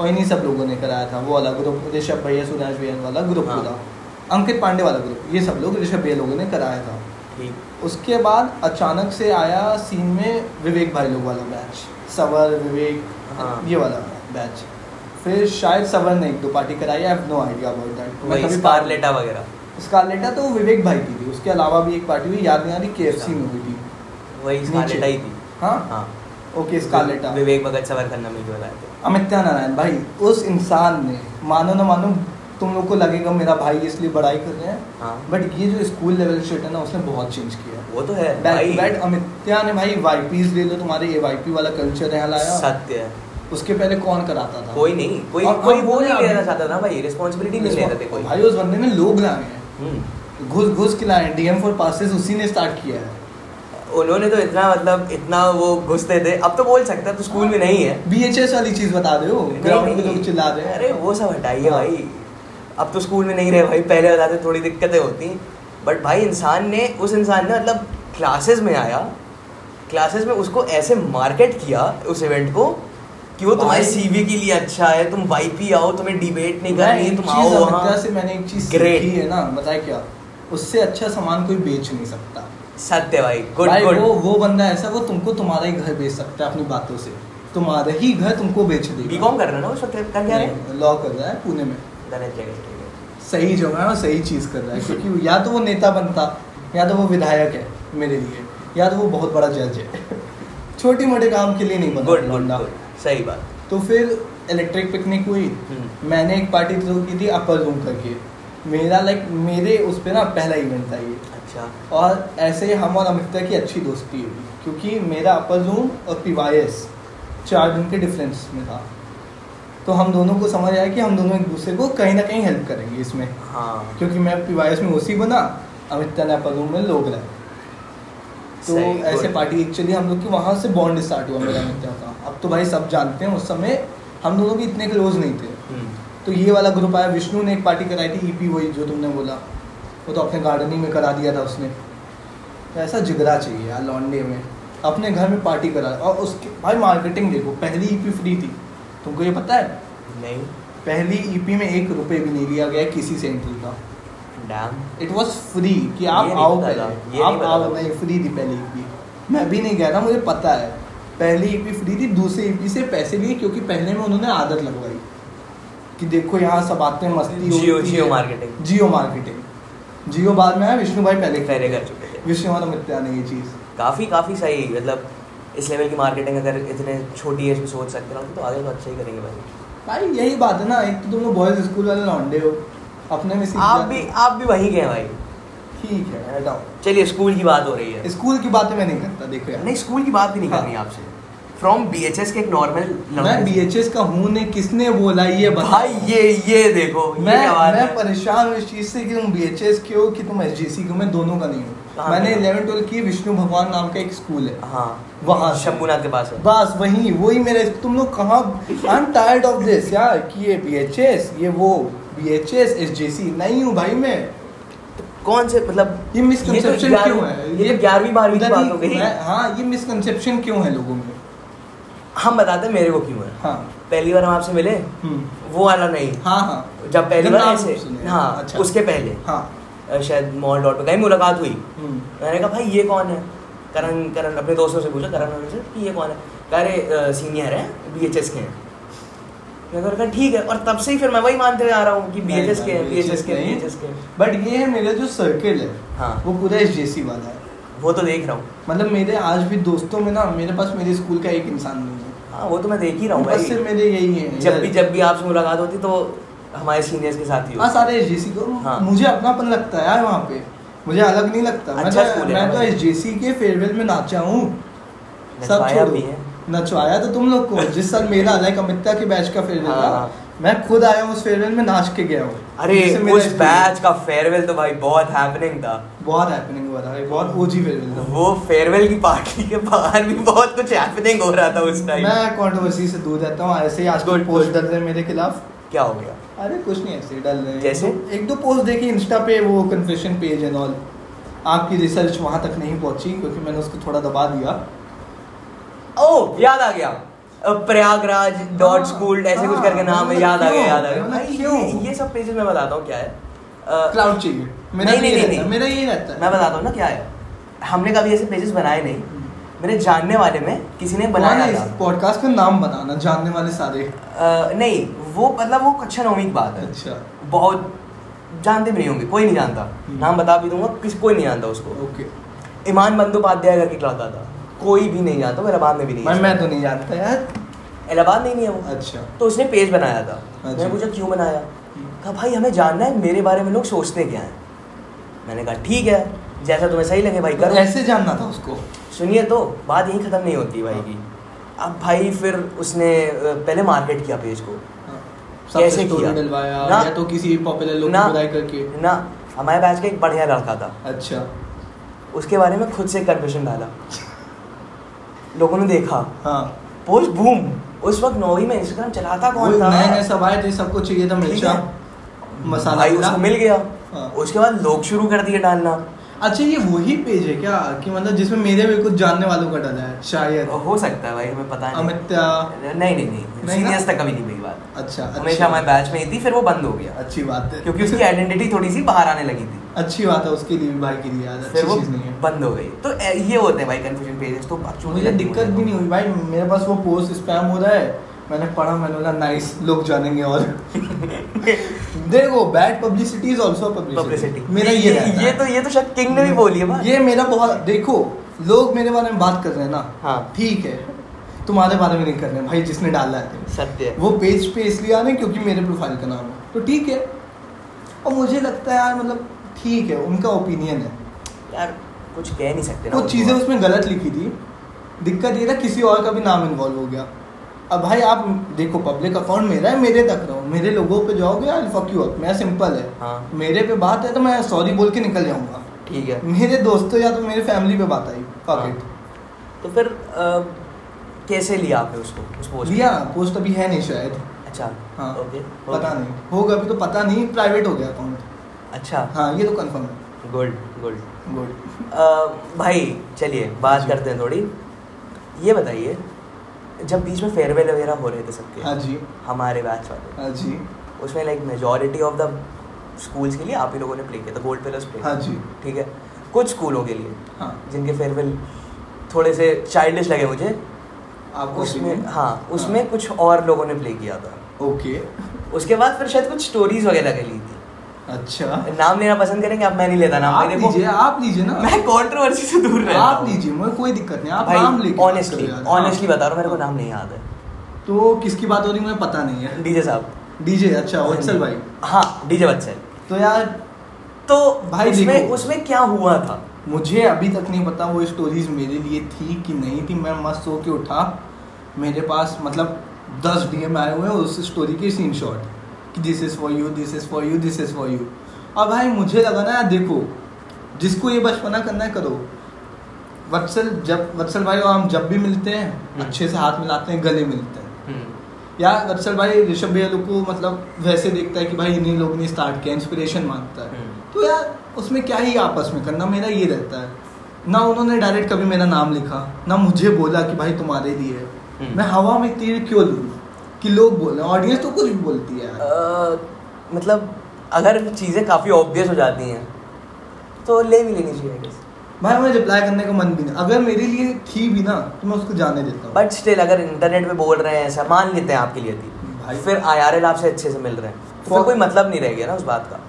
और इन्हीं सब लोगों ने कराया था। वो वाला ग्रुप ऋषभ भैया सुनाश भैया वाला ग्रुप हाँ। पूरा अंकित पांडे वाला ग्रुप ये सब लोग ऋषभ भैया लोगों ने कराया था। ठीक। उसके बाद अचानक से आया सीन में विवेक भाई लोग वाला बैच सवर विवेक हाँ। ये वाला बैच फिर शायद सवर ने एक दो पार्टी कराई I no idea about that वही स्कारलेटा वगैरह। स्कारलेटा तो विवेक भाई की थी उसके अलावा भी एक पार्टी हुई याद नहीं आ रही के में हुई थी। वही स्कारलेटा ही थी। हाँ? हाँ। ओके स्कारलेटा विवेक भगत सवरकर ने जो थे। अमित्या नारायण भाई उस इंसान ने मानो ना मानो तुम लोग को लगेगा मेरा भाई इसलिए बड़ाई कर रहे हैं हाँ। बट ये जो स्कूल लेवल शिट है ना उसने बहुत चेंज किया वो तो है बैक भाई। टू बैक अमित्या ने भाई वाईपीज ले लो तुम्हारे ये वाईपी वाला कल्चर यहाँ लाया। सत्य है। उसके पहले कौन कराता था? कोई नहीं कोई और- कोई वो नहीं लेना चाहता था भाई रिस्पॉन्सिबिलिटी नहीं ले रहे कोई। भाई उस बंदे ने लोग लाए हैं। हम्म। घुस घुस के लाए डीएम फॉर पासेस उसी ने स्टार्ट किया है। उन्होंने तो इतना मतलब इतना वो घुसते थे। अब तो बोल सकते है तो स्कूल में नहीं है। बी एच एस वाली चीज़ बता हो। ग्राउंड पे लोग चिल्ला रहे हैं। अरे वो सब हटाइए हाँ। भाई। अब तो स्कूल में नहीं रहे भाई। पहले बताते थोड़ी दिक्कतें होती। बट भाई इंसान ने उस इंसान ने मतलब क्लासेस में आया। क्लासेस में उसको ऐसे मार्केट किया उस इवेंट को कि वो तुम्हारे सीवी के लिए अच्छा है। तुम वाईपी आओ तुम्हें डिबेट नहीं करनी एक तुम आओ वहाँ। से मैंने एक चीज़. सीखी है ना बताया क्या? उससे अच्छा सामान कोई बेच नहीं सकता। सत्य भाई गुड भाई गुड वो वो बंदा ऐसा वो तुमको तुम्हारा ही घर बेच सकता है अपनी बातों से। तुम्हारा ही घर तुमको बेच देगा। बीकॉम कर रहे हैं ना उस वक्त कर क्या रहे लॉ कर रहा है पुणे में। सही जगह है और सही चीज़ कर रहा है क्योंकि या तो वो नेता बनता या तो वो विधायक है मेरे लिए या तो वो बहुत बड़ा जज है। छोटे मोटे काम के लिए नहीं बना गुड गुड। सही बात। तो फिर इलेक्ट्रिक पिकनिक हुई। हम्म। मैंने एक पार्टी थ्रू की थी अपर रूम करके। मेरा लाइक मेरे उस पर ना पहला इवेंट था ये। अच्छा। और ऐसे ही हम और अमिता की अच्छी दोस्ती हुई क्योंकि मेरा अपर जूम और पीवाईएस चार दिन के डिफरेंस में था। तो हम दोनों को समझ आया कि हम दोनों एक दूसरे को कहीं ना कहीं हेल्प करेंगे इसमें। हाँ। क्योंकि मैं पीवाईएस में ओसी बना अमिता ने अपर जूम में लोग रहे। तो ऐसे पार्टी एक्चुअली हम लोग की वहाँ से बॉन्ड स्टार्ट हुआ मेरा अमिता का। अब तो भाई सब जानते हैं उस समय हम दोनों भी इतने क्लोज नहीं थे। हम्म, तो ये वाला ग्रुप आया विष्णु ने एक पार्टी कराई थी ईपी वही जो तुमने बोला। वो तो अपने गार्डनिंग में करा दिया था उसने। तो ऐसा जिगरा चाहिए यार लॉन्डे में। अपने घर में पार्टी करा। और उसके भाई मार्केटिंग देखो पहली ईपी फ्री थी। तुमको ये पता है? नहीं। पहली ईपी में एक रुपए भी नहीं लिया गया किसी सेंटर का। डैम इट वॉज़ फ्री कि आप आओ पहले। आप आओ नहीं फ्री थी पहली ईपी मैं भी नहीं गया था मुझे पता है। पहली ईपी फ्री थी दूसरी ईपी से पैसे लिए क्योंकि पहले में उन्होंने आदत लगवाई। कि देखो यहाँ सब आते हैं मस्ती जियो जियो मार्केटिंग जियो मार्केटिंग जियो बाद में आया विष्णु भाई पहले। पहले कर चुके थे। विष्णु और मित्रा ने ये चीज़। काफ़ी काफ़ी सही मतलब इस लेवल की मार्केटिंग अगर इतने छोटी एज में सोच सकते हो तो आगे तो अच्छा ही करेंगे भाई। भाई यही बात है ना एक तो तुम लोग बॉयज़ स्कूल वाले लौंडे हो। अपने में आप भी। आप भी वहीं गए भाई। ठीक है चलिए स्कूल की बात हो रही है। स्कूल की बातें मैं नहीं करता देखो यार। नहीं स्कूल की बात भी नहीं हाँ। करनी आपसे। फ्रॉम बीएचएस के एक नॉर्मल मैं बीएचएस का हूँ ने किसने बोला ये बता भाई ये ये देखो मैं बात मैं परेशान हूँ इस चीज़ से कि तुम बीएचएस के हो कि तुम एसजीसी के हो मैं दोनों का नहीं हूँ। मैंने इलेवन ट्वेल्व की विष्णु भगवान नाम का एक स्कूल है। हाँ वहाँ शंभुनाथ के पास है। बस वही वही मेरे तुम लोग कहाँ I am tired of this यार कि ये बीएचएस ये वो बीएचएस एसजीसी नहीं हूँ भाई मैं। कौन से मतलब ये मिसकंसेप्शन क्यों है? ये तो ग्यारहवीं बारहवीं की बात हो गई। हाँ ये मिसकंसेप्शन क्यों है लोगों में? हम बताते हैं मेरे को क्यों है? हाँ। पहली बार हम आपसे मिले हम्म, वो वाला नहीं। हाँ हाँ। जब पहली बार ऐसे हाँ। अच्छा। उसके पहले। हाँ। शायद मॉल डॉट पे कहीं मुलाकात हुई। हम्म, मैंने कहा भाई ये कौन है? करण करण अपने दोस्तों से पूछा। करण से कि ये कौन है? कह रहे सीनियर है बी एच एस के हैं। मैंने कहा ठीक है। और तब से ही फिर मैं वही मानते हुए आ रहा हूँ कि बी नहीं, के हैं बी BHS के नहीं। बी के बट ये है मेरा जो सर्किल है हाँ। वो पूरा एच जे सी वाला है। वो तो देख रहा हूँ। मतलब मेरे आज भी दोस्तों में ना मेरे पास मेरे स्कूल का एक इंसान नहीं है वो तो मैं देख ही रहा हूँ भाई। मेरे यही है जब भी जब भी आपसे मुलाकात होती तो हमारे सीनियर्स के साथ ही हाँ एस जी सी को। हाँ। मुझे अपनापन लगता है यार वहाँ पे। मुझे अलग नहीं लगता। अच्छा मैं मैं तो एच जी सी के फेयरवेल में नाचा हूँ। सब छोड़ो। नचवाया तो तुम लोग को। जिस साल मेरा जाए अमिता के बैच का फेयरवेल हाँ, था हाँ। मैं खुद आया हूँ उस फेयरवेल में नाच के गया हूँ। अरे उस बैच का फेयरवेल तो भाई बहुत हैपनिंग था। बहुत हैपनिंग हुआ था बहुत ओजी फेयरवेल था। वो फेयरवेल की पार्टी के बाहर भी बहुत कुछ हैपनिंग हो रहा था उस टाइम मैं कंट्रोवर्सी से दूर रहता हूँ ऐसे ही आज Good, पोस्ट good. डल रहे हैं मेरे खिलाफ। क्या हो गया? अरे कुछ नहीं ऐसे डल रहे जैसे? एक दो- पोस्ट देखी इंस्टा पे वो कन्फेशन पेज एंड ऑल आपकी रिसर्च वहाँ तक नहीं पहुँची क्योंकि मैंने उसको थोड़ा दबा दिया। ओ याद आ गया। प्रयागराज डॉट हाँ, स्कूल ऐसे कुछ हाँ, करके नाम है मतलब याद आ गया याद आ गया। क्यों? ये- सब पेजेस मैं बताता हूँ क्या है। क्लाउड चाहिए। नहीं, नहीं, नहीं, है, नहीं। मेरा यही रहता है। मैं बताता हूँ ना क्या है। हमने कभी ऐसे पेजेस बनाए नहीं। मेरे जानने वाले में किसी ने बनाया था। पॉडकास्ट का नाम बनाना जानने वाले सारे? नहीं वो मतलब वो नौवीं बात है। अच्छा। बहुत जानते भी नहीं होंगे कोई नहीं जानता। हम्म। नाम बता भी दूँगा किस कोई नहीं जानता उसको। ओके। ईमान बंदोपाध्याय करके एक था। कोई भी नहीं जानता वो इलाहाबाद में भी नहीं मैं तो नहीं जानता यार। इलाहाबाद नहीं है वो। अच्छा। तो उसने पेज बनाया था। अच्छा। मैंने पूछा क्यों बनाया? कहा भाई हमें जानना है मेरे बारे में लोग सोचते क्या हैं? मैंने कहा ठीक है जैसा तुम्हें सही लगे भाई करो। ऐसे जानना था उसको? सुनिए तो बात यहीं खत्म नहीं होती भाई की। अब भाई फिर उसने पहले मार्केट किया पेज को। कैसे किया? ना- या तो किसी पॉपुलर लोग ना- करके। ना। हमारे बैच का एक बढ़िया लड़का था। अच्छा। उसके बारे में खुद से कन्फेशन डाला। लोगों ने देखा। हाँ। Post boom. उस वक्त नौवीं में इंस्टाग्राम चलाता कौन था? नए नए सब आए थे सबको चाहिए था मिर्चा मसाला भाई उसको मिल गया। हाँ। उसके बाद लोग शुरू कर दिए डालना। अच्छा ये वही पेज है क्या? कि मतलब जिसमें मेरे भी कुछ जानने वालों का डाला है शायद। हो सकता है भाई हमें पता नहीं। अमित्या नहीं नहीं नहीं। नहीं सीनियर्स तक कभी नहीं मेरी बात। अच्छा हमेशा अच्छी हमारे बैच में ही थी फिर वो बंद हो गया। अच्छी बात है। क्योंकि उसकी आइडेंटिटी थोड़ी सी बाहर आने लगी थी। अच्छी बात है उसके लिए भाई के लिए फिर अच्छी चीज़ नहीं है। बंद हो गई। तो ये होते हैं भाई कंफ्यूजन पेजेस तो मुझे दिक्कत भी नहीं हुई भाई मेरे पास वो पोस्ट स्पैम हो रहा है मैंने पढ़ा मैंने बोला नाइस लोग जानेंगे और. देखो bad publicity is also publicity मेरा ये रहता ये तो ये तो शायद किंग ने भी बोली है ये मेरा बहुत देखो लोग मेरे बारे में बात कर रहे हैं ना। हाँ। ठीक है। तुम्हारे बारे में नहीं कर रहे भाई जिसने डाला है। सत्य है। वो पेज पे इसलिए आ रहे हैं क्योंकि मेरे प्रोफ़ाइल का नाम है। तो ठीक है। और मुझे लगता है यार मतलब ठीक है उनका ओपिनियन है। यार कुछ कह नहीं सकते ना कुछ चीज़ें उसमें गलत लिखी थी। दिक्कत ये था किसी और का भी नाम इन्वॉल्व हो गया। अब भाई आप देखो पब्लिक अकाउंट मेरा है मेरे तक रहो। मेरे लोगों पे जाओगे यार फक यू अप मैं सिंपल है। हाँ। मेरे पे बात है तो मैं सॉरी बोल के निकल जाऊँगा। ठीक है। मेरे दोस्तों या तो मेरे फैमिली पे बात आई। हाँ। फक इट तो फिर अ, कैसे लिया आपने उसको? उस पोस्ट लिया। पोस्ट अभी है नहीं शायद। अच्छा। हाँ। ओके। पता नहीं। होगा अभी तो पता नहीं। प्राइवेट हो गया अकाउंट अच्छा। हाँ ये तो कंफर्म है। गुड गुड गुड भाई चलिए बात करते हैं थोड़ी। ये बताइए जब बीच में फेयरवेल वगैरह हो रहे थे सबके हाँ जी। हमारे बैच वाले हाँ जी। उसमें like majority of the schools के लिए आप ही लोगों ने प्ले किया था गोल्ड प्लस प्ले हाँ जी। ठीक है? कुछ स्कूलों के लिए हाँ। जिनके फेयरवेल थोड़े से चाइल्डिश लगे मुझे आपको उसमें हाँ उसमें कुछ और लोगों ने प्ले किया था। ओके। उसके बाद फिर शायद कुछ स्टोरीज वगैरह के ली थी। अच्छा। नाम लेना पसंद करेंगे अब मैं नहीं लेता नाम। आप लीजिए आप लीजिए ना। मैं कंट्रोवर्सी से दूर रहता आप लीजिए मुझे कोई दिक्कत नहीं आप नाम लेके बात ऑनेस्टली। हाँ। ऑनेस्टली बता रहा हूँ मेरे को नाम नहीं याद है। तो किसकी बात हो रही मुझे पता नहीं है। डीजे साहब। डीजे अच्छा वत्सल भाई। हाँ डीजे वत्सल। तो यार तो भाई उसमें उसमें क्या हुआ था? मुझे अभी तक नहीं पता वो स्टोरीज मेरे लिए थी कि नहीं थी। मैं मस्त सो के उठा मेरे पास मतलब दस डीएम आए हुए उस स्टोरी के सीन शॉट कि this is for you this is for you this is for you अब भाई मुझे लगा ना देखो जिसको ये बचपना करना है करो। वत्सल जब वत्सल भाई और हम जब भी मिलते हैं हम्म। अच्छे से हाथ मिलाते हैं गले मिलते हैं। हम्म, या वत्सल भाई ऋषभ भैया लोग को मतलब वैसे देखता है कि भाई इन्हीं लोग ने स्टार्ट किया इंस्पिरेशन माँगता है। हम्म। तो यार उसमें क्या ही आपस में करना मेरा ये रहता है। ना उन्होंने डायरेक्ट कभी मेरा नाम लिखा ना मुझे बोला कि भाई तुम्हारे लिए। मैं हवा में तीर क्यों लूँ? कि लोग बोले ऑडियंस तो कुछ भी बोलती है अ, मतलब अगर चीज़ें काफ़ी ऑब्वियस हो जाती हैं तो ले भी लेनी चाहिए। भाई मुझे रिप्लाई करने का मन भी नहीं। अगर मेरे लिए थी भी ना तो मैं उसको जाने देता हूँ। बट स्टिल अगर इंटरनेट पे बोल रहे हैं ऐसा मान लेते हैं आपके लिए थी भाई- फिर आई आर एल आपसे अच्छे से मिल रहे हैं। तो फिर कोई मतलब नहीं रह गया ना उस बात का।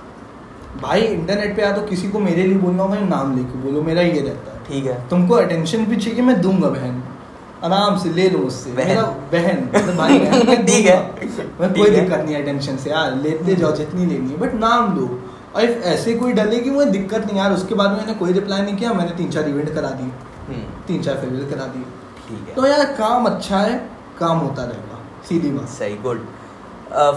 भाई इंटरनेट पे या तो किसी को मेरे लिए बोलना हो भाई नाम लेके बोलो मेरा ये रहता है। ठीक है। तुमको अटेंशन भी चाहिए मैं दूँगा बहन। आराम से ले लो उससे। बहन। मेरा बहन मतलब भाई है, ठीक है। मैं कोई दिक्कत नहीं है टेंशन से। यार लेते जाओ जितनी लेनी है। बट नाम लो। और if ऐसे कोई डलेगी मुझे दिक्कत नहीं यार उसके बाद मैंने कोई रिप्लाई नहीं किया मैंने तीन चार इवेंट करा दिए। तीन चार फेवरेल करा दिए। तो यार काम अच्छा है काम होता रहेगा। सीधी बात। सही गुड।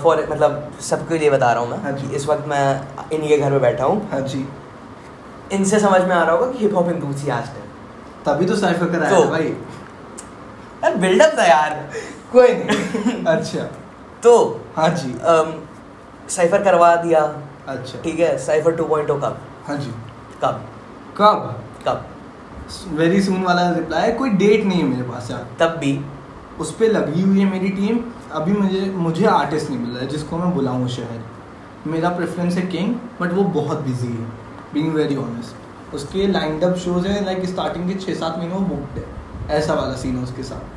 फॉर मतलब सबके लिए बता रहा हूँ मैं हाँ जी। कि इस वक्त मैं इनके घर में बैठा हूँ। हाँ जी। इनसे समझ में आ रहा होगा कि हिप हॉप इंथुसियास्ट है तभी तो साइफर कराया तो- भाई। यार बिल्डअप था यार। कोई नहीं। अच्छा। तो हाँ जी। साइफर करवा दिया। अच्छा। ठीक है साइफर 2.0 कब? हाँ जी। कब? कब? कब? वेरी सून वाला रिप्लाई कोई डेट नहीं है मेरे पास यार। तब भी? उस पर लगी हुई है मेरी टीम अभी मुझे मुझे आर्टिस्ट नहीं मिल रहा है जिसको मैं बुलाऊँ शहर। मेरा प्रेफरेंस है किंग बट वो बहुत बिज़ी है बींग वेरी ऑनेस्ट उसके लाइंड अप शोज़ हैं लाइक स्टार्टिंग के छः सात महीने वो बुकड है। ऐसा वाला सीन है उसके साथ।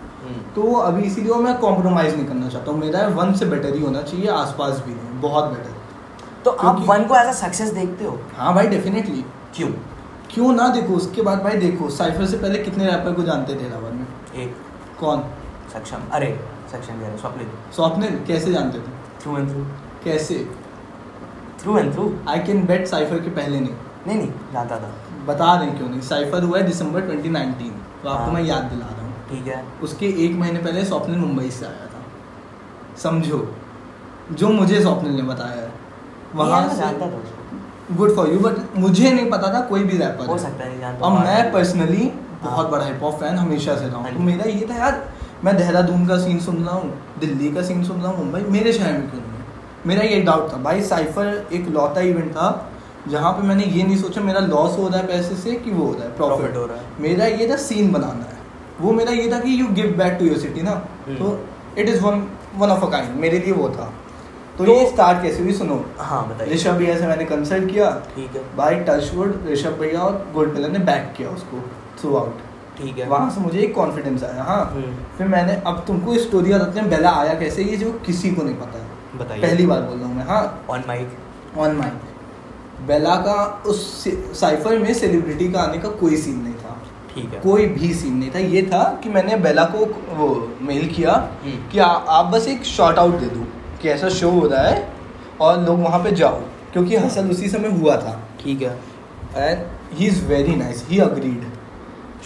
तो अभी इसीलिए वो मैं कॉम्प्रोमाइज़ नहीं करना चाहता हूँ। मेरा वन से बेटर ही होना चाहिए आसपास भी नहीं बहुत बेटर तो आप वन को एज अ सक्सेस देखते हो? हाँ भाई डेफिनेटली क्यों? क्यों ना देखो उसके बाद भाई देखो साइफर से पहले कितने रैपर को जानते थे रावण में? एक। कौन? सक्षम। अरे सक्षम कह रहे स्वप्निल। स्वप्निल कैसे जानते थे? थ्रू एंड थ्रू कैसे? Through and through I can bet cypher के पहले नहीं। नहीं नहीं जानता था। बता दें क्यों नहीं? साइफर हुआ है दिसंबर 2019 तो आपको हाँ। मैं याद दिला रहा हूँ। ठीक है। उसके एक महीने पहले स्वप्निल मुंबई से आया था। समझो जो मुझे स्वप्निल ने बताया है वहाँ से गुड फॉर यू बट मुझे नहीं पता था कोई भी रैपर हो। सकता है नहीं और मैं पर्सनली हाँ। बहुत बड़ा हिप हॉप फ़ैन हमेशा से रहा हाँ। हूँ तो मेरा ये था यार मैं देहरादून का सीन सुन रहा हूँ दिल्ली का सीन सुन रहा हूँ मुंबई मेरे शहर में क्यों नहीं मेरा ये डाउट था। भाई साइफर एक लौता इवेंट था जहाँ पे मैंने ये नहीं सोचा मेरा लॉस हो रहा है पैसे से कि वो हो रहा है प्रॉफिट हो रहा है। मेरा ये था सीन बनाना है। वो मेरा ये था कि you give back to your city ना। हम्म। तो it is one one of a kind मेरे लिए वो था। तो, तो- ये स्टार्ट कैसे हुई सुनो। हाँ बताइए। ऋषभ भैया से मैंने कंसल्ट किया। ठीक है। भाई टचवुड ऋषभ भैया और गोल्ड पिलर ने बैक किया उसको थ्रू आउट ठीक है। वहाँ से मुझे एक कॉन्फिडेंस आया हाँ। हम्म, फिर मैंने अब तुमको स्टोरी बताते हैं बेला आया कैसे ये जो किसी को नहीं पता है। बताइए। पहली बार बोल रहा हूँ मैं हाँ। On mic on mic Bela का उस साइफर में सेलिब्रिटी का आने का कोई सीन नहीं। ठीक है। कोई भी सीन नहीं था। ये था कि मैंने बेला को वो मेल किया हम्म। कि आ, आप बस एक शॉर्ट आउट दे दो कि ऐसा शो हो रहा है और लोग वहाँ पे जाओ क्योंकि हसल उसी समय हुआ था। ठीक है। And he is very nice he agreed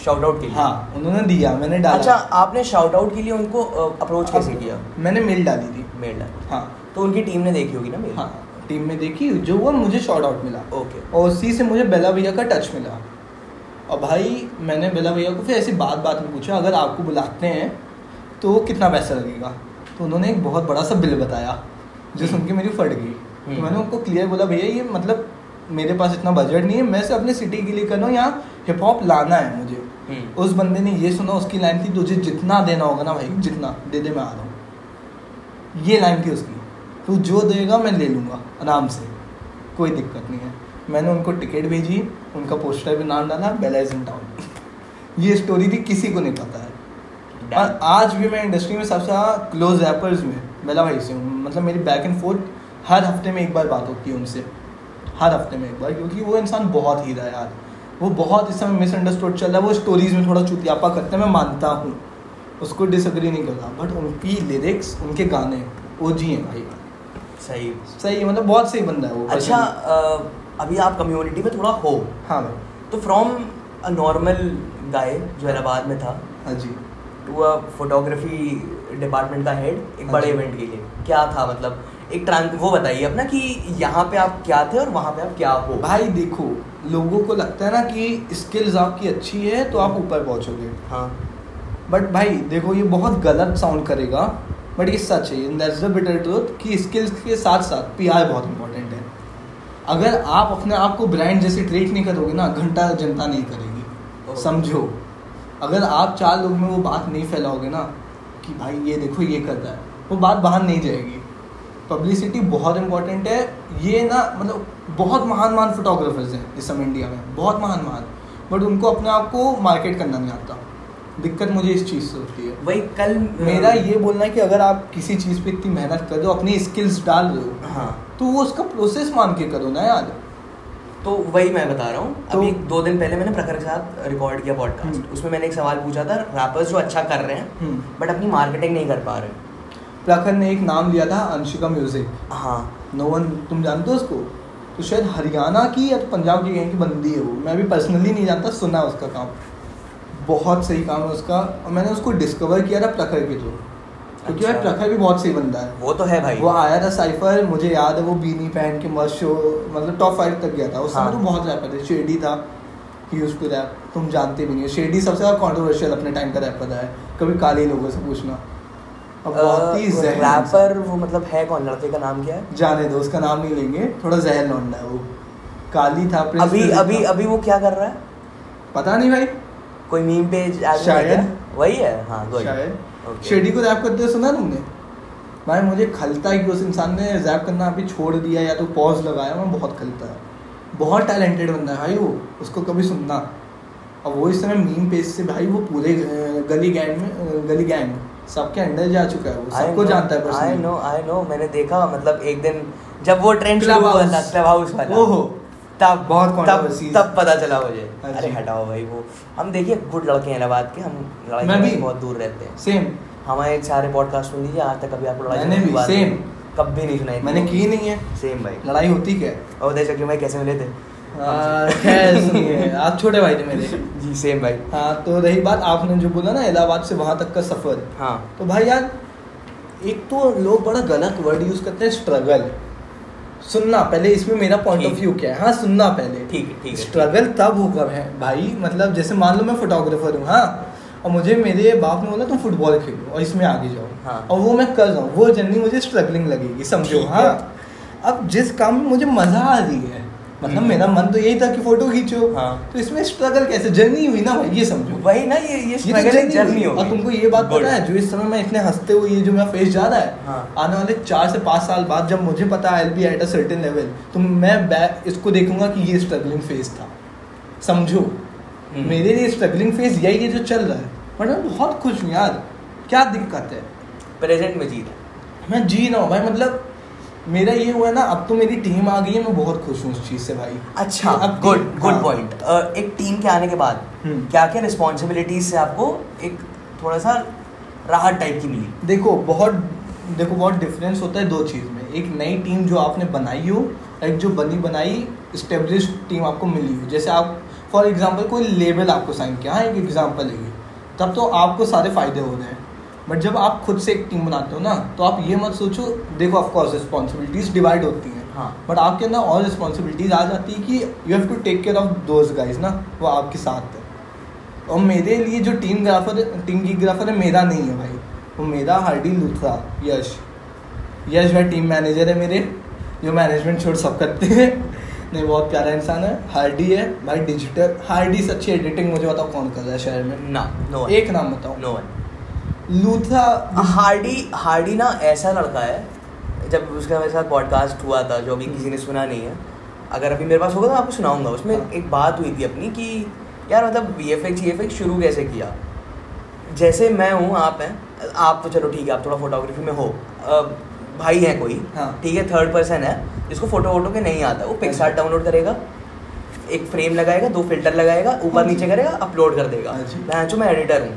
shout out के लिए? हाँ उन्होंने दिया मैंने डाला। अच्छा आपने शाउट आउट के लिए उनको अप्रोच कैसे किया? मैंने मेल डाली थी। मेल डाल। हाँ। तो उनकी टीम ने देखी होगी ना मेल हाँ टीम में देखी जो हुआ मुझे शॉर्ट आउट मिला। ओके और उसी से मुझे बेला भैया का टच मिला। और भाई मैंने बेला भैया को फिर ऐसी बात बात में पूछा अगर आपको बुलाते हैं तो कितना पैसा लगेगा? तो उन्होंने एक बहुत बड़ा सा बिल बताया जो सुन के मेरी फट गई। तो हम्म। मैंने उनको क्लियर बोला भैया ये मतलब मेरे पास इतना बजट नहीं है मैं से अपने सिटी के लिए कर रहा हूँ यहाँ हिप हॉप लाना है मुझे। हम्म। उस बंदे ने ये सुना उसकी लाइन थी तुझे जितना देना होगा ना भाई जितना दे दे मैं आ रहा हूँ। ये लाइन थी उसकी। तो जो देगा मैं ले लूँगा आराम से। कोई दिक्कत नहीं है। मैंने उनको टिकट भेजी उनका पोस्टर भी नाम डाला बेला इज़ इन टाउन ये स्टोरी थी किसी को नहीं पता है। और आज भी मैं इंडस्ट्री में सबसे क्लोज रैपर्स में बेला भाई से हूँ। मतलब मेरी बैक एंड फोर्थ हर हफ़्ते में एक बार बात होती है उनसे। हर हफ़्ते में एक बार क्योंकि वो इंसान बहुत हीरा है यार। वो बहुत इस समय मिसअंडरस्टूड चल रहा है। वो स्टोरीज में थोड़ा चुतियापा करते हैं मैं मानता हूँ। उसको डिसअग्री नहीं करता। बट उनकी लिरिक्स उनके गाने वो जी हैं भाई। सही। सही मतलब बहुत सही बंदा है वो। अच्छा अभी आप कम्युनिटी में थोड़ा हो। हाँ भाई। तो फ्रॉम अ नॉर्मल गाय जो हैदराबाद में था हाँ जी। टू अ फोटोग्राफी डिपार्टमेंट का हेड एक हाँ बड़े इवेंट के लिए। क्या था मतलब? एक ट्रांस वो बताइए अपना कि यहाँ पे आप क्या थे और वहाँ पे आप क्या हो? भाई देखो लोगों को लगता है ना कि स्किल्स आपकी अच्छी है तो आप ऊपर पहुँचोगे। हाँ। बट भाई देखो ये बहुत गलत साउंड करेगा बट ये सच है दैट्स द बिटर ट्रूथ कि स्किल्स के साथ साथ पीआर बहुत इंपॉर्टेंट है। अगर आप अपने आप को ब्रांड जैसे ट्रीट नहीं करोगे ना घंटा जनता नहीं करेगी। समझो। अगर आप चार लोग में वो बात नहीं फैलाओगे ना कि भाई ये देखो ये करता है वो बात बाहर नहीं जाएगी। पब्लिसिटी बहुत इंपॉर्टेंट है। ये ना मतलब बहुत महान महान फोटोग्राफर्स हैं इस समय इंडिया में। बहुत महान महान। बट उनको अपने आप को मार्केट करना नहीं आता। दिक्कत मुझे इस चीज़ से होती है। वही कल मेरा ये बोलना है कि अगर आप किसी चीज़ पे इतनी मेहनत कर रहे हो अपनी स्किल्स डाल रहे हो हाँ। तो वो उसका प्रोसेस मान के करो ना यार। तो वही मैं बता रहा हूँ। तो- अभी दो दिन पहले मैंने प्रखर के साथ रिकॉर्ड किया पॉडकास्ट हम्म। उसमें मैंने एक सवाल पूछा था रैपर्स जो अच्छा कर रहे हैं हम्म। बट अपनी मार्केटिंग नहीं कर पा रहे। प्रखर ने एक नाम लिया था अंशिका म्यूज़िक हाँ। नो वन तुम जानते हो उसको? तो शायद हरियाणा की या तो पंजाब की कहीं की बंदी है वो। मैं भी पर्सनली नहीं जानता सुना उसका काम। बहुत सही काम है उसका। और मैंने उसको डिस्कवर किया था प्रखर के थ्रू क्योंकि भाई। प्रखर भी बहुत सही बंदा है। वो तो है भाई। वो आया था साइफर मुझे याद है वो बीनी पहन के मस्त शो मतलब टॉप फाइव तक गया था। उस समय हाँ। तो बहुत रैपर थे शेडी था यूज़ टू रैप तुम जानते भी नहीं हो। शेडी सबसे ज़्यादा कॉन्ट्रोवर्शियल अपने टाइम का रैपर है। कभी काले लोगों से पूछना। रैपर वो मतलब है कौन? लड़के का नाम क्या है? जाने दो उसका नाम नहीं लेंगे। थोड़ा जहर लौंडा है वो। काली था अभी अभी था। अभी वो क्या कर रहा है? पता नहीं भाई। कोई मीम पेज शायद। वही है? हाँ शायद। Okay. शेडी को रैप करते हुए सुना तुमने? भाई मुझे खलता है कि उस इंसान ने रैप करना अभी छोड़ दिया या तो पॉज लगाया मैं बहुत खलता है। बहुत टैलेंटेड बंदा है भाई वो उसको कभी सुनना। और वो इस समय मीम पेज से भाई वो पूरे गली गैंग में गली गैंग सबके अंडर जा चुका है वो सबको जानता है आई नो आई नो मैंने देखा मतलब एक दिन जब वो ट्रेंड शुरू हुआ था क्लब हाउस वाला। ओहो। तब बहुत तब तब पता चला मुझे। हाँ अरे हटाओ भाई वो। हम देखिए गुड लड़के हैं इलाहाबाद के हम लड़ाई भी। से बहुत दूर रहते हैं। सेम हमारे सारे पॉडकास्ट सुन लीजिए आज तक कभी आपको लड़ाई मैंने भी। नहीं- कभी नहीं सुनाई मैंने की नहीं है। सेम भाई। लड़ाई होती क्या? है और देख सकते भाई कैसे मिले थे। आप छोटे भाई थे मेरे। जी सेम भाई। हाँ तो रही बात आपने जो बोला ना इलाहाबाद से वहाँ तक का सफ़र। हाँ। तो भाई यार एक तो लोग बड़ा गलत वर्ड यूज़ करते हैं स्ट्रगल सुनना पहले इसमें मेरा पॉइंट ऑफ़ व्यू क्या है? हाँ सुनना पहले। ठीक है ठीक स्ट्रगल तब होगा है? भाई मतलब जैसे मान लो मैं फोटोग्राफर हूँ हाँ? और मुझे मेरे बाप ने बोला तुम फुटबॉल खेलो और इसमें आगे जाओ। हाँ। और वो मैं कर रहा हूँ वो जर्नी मुझे स्ट्रगलिंग लगेगी समझो हाँ? अब जिस काम में मुझे मज़ा आ रही है मतलब। मेरा मन तो यही था कि फ़ोटो खींचो हाँ। तो इसमें स्ट्रगल कैसे जर्नी हुई ना भाई ये समझो वही ना ये ये तो स्ट्रगल एक जर्नी। हो और तुमको ये बात पता है जो इस समय मैं इतने हँसते हुए ये जो मेरा फेस जा रहा है हाँ। आने वाले चार से पाँच साल बाद जब मुझे पता है be at a certain level तो मैं इसको देखूँगा कि ये स्ट्रगलिंग फ़ेज़ था समझो हम्म। मेरे लिए स्ट्रगलिंग फ़ेज़ यही है जो चल रहा है बट मैं बहुत खुश हूँ यार क्या दिक्कत है प्रेजेंट में जीत मैं जी रहा हूँ भाई मतलब मेरा ये हुआ ना अब तो मेरी टीम आ गई है मैं बहुत खुश हूँ उस चीज़ से भाई। अच्छा अब गुड गुड। पॉइंट एक टीम के आने के बाद। क्या क्या रिस्पॉन्सिबिलिटीज से आपको एक थोड़ा सा राहत टाइप की मिली? देखो बहुत देखो बहुत डिफरेंस होता है दो चीज़ में। एक नई टीम जो आपने बनाई हो एक जो बनी बनाई स्टेब्लिश टीम आपको मिली हो। जैसे आप फॉर एग्ज़ाम्पल कोई लेबल आपको साइन किया। हाँ एक एग्ज़ाम्पल है तब तो आपको सारे फ़ायदे हो रहे हैं। बट जब आप खुद से एक टीम बनाते हो ना तो आप ये मत सोचो देखो ऑफकोर्स रिस्पॉन्सिबिलिटीज डिवाइड होती हैं। हाँ। बट आपके अंदर और रिस्पॉन्सिबिलिटीज आ जाती है कि you have to take care of those guys ना वो आपके साथ है। और मेरे लिए जो टीम ग्राफर टीम की ग्राफर है मेरा नहीं है भाई। वो मेरा हार्डी लुथरा यश यश भाई टीम मैनेजर है मेरे जो मैनेजमेंट छोड़ सब करते हैं। नहीं बहुत प्यारा इंसान है। हार्डी है भाई डिजिटल हार्डी से अच्छी एडिटिंग मुझे बताओ कौन कर रहा है शहर में? ना नो एक नाम बताओ। No one Luthra Hardy Hardy ना ऐसा लड़का है जब उसका मेरे साथ पॉडकास्ट हुआ था जो अभी किसी ने सुना नहीं है। अगर अभी मेरे पास होगा तो मैं आपको सुनाऊँगा। उसमें हाँ। एक बात हुई थी अपनी कि यार मतलब V F X F X शुरू कैसे किया? जैसे मैं हूँ आप हैं आप तो चलो ठीक है आप थोड़ा फोटोग्राफी में हो। भाई है कोई हाँ। ठीक है थर्ड पर्सन है जिसको फ़ोटो वोटो के नहीं आता वो पिक्सार्ट डाउनलोड करेगा एक फ्रेम लगाएगा दो फ़िल्टर लगाएगा ऊपर हाँ नीचे करेगा अपलोड कर देगा। हाँ जी। मैं मैं एडिटर हूँ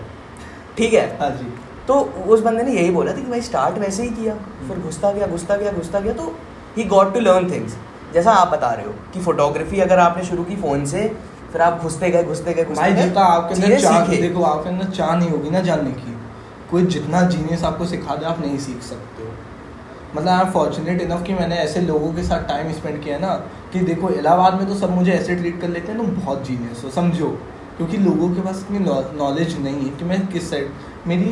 ठीक है? हाँ जी। तो उस बंदे ने यही बोला था कि भाई स्टार्ट वैसे ही किया फिर घुसता गया घुसता गया घुसता गया तो he got to learn things जैसा आप बता रहे हो कि फोटोग्राफी अगर आपने शुरू की फ़ोन से फिर आप घुसते गए घुसते गए घुसते गए आपके अंदर चाह देखो आपके अंदर चाह नहीं होगी ना जानने की। कोई जितना जीनियस आपको सिखा दे आप नहीं सीख सकते हो। मतलब आई एम फॉर्चुनेट इनफ कि मैंने ऐसे लोगों के साथ टाइम स्पेंड किया ना कि देखो इलाहाबाद में तो सब मुझे ऐसे ट्रीट कर लेते हैं तुम बहुत जीनियस हो समझो। क्योंकि लोगों के पास इतनी नॉलेज नहीं है कि मैं किस साइड मेरी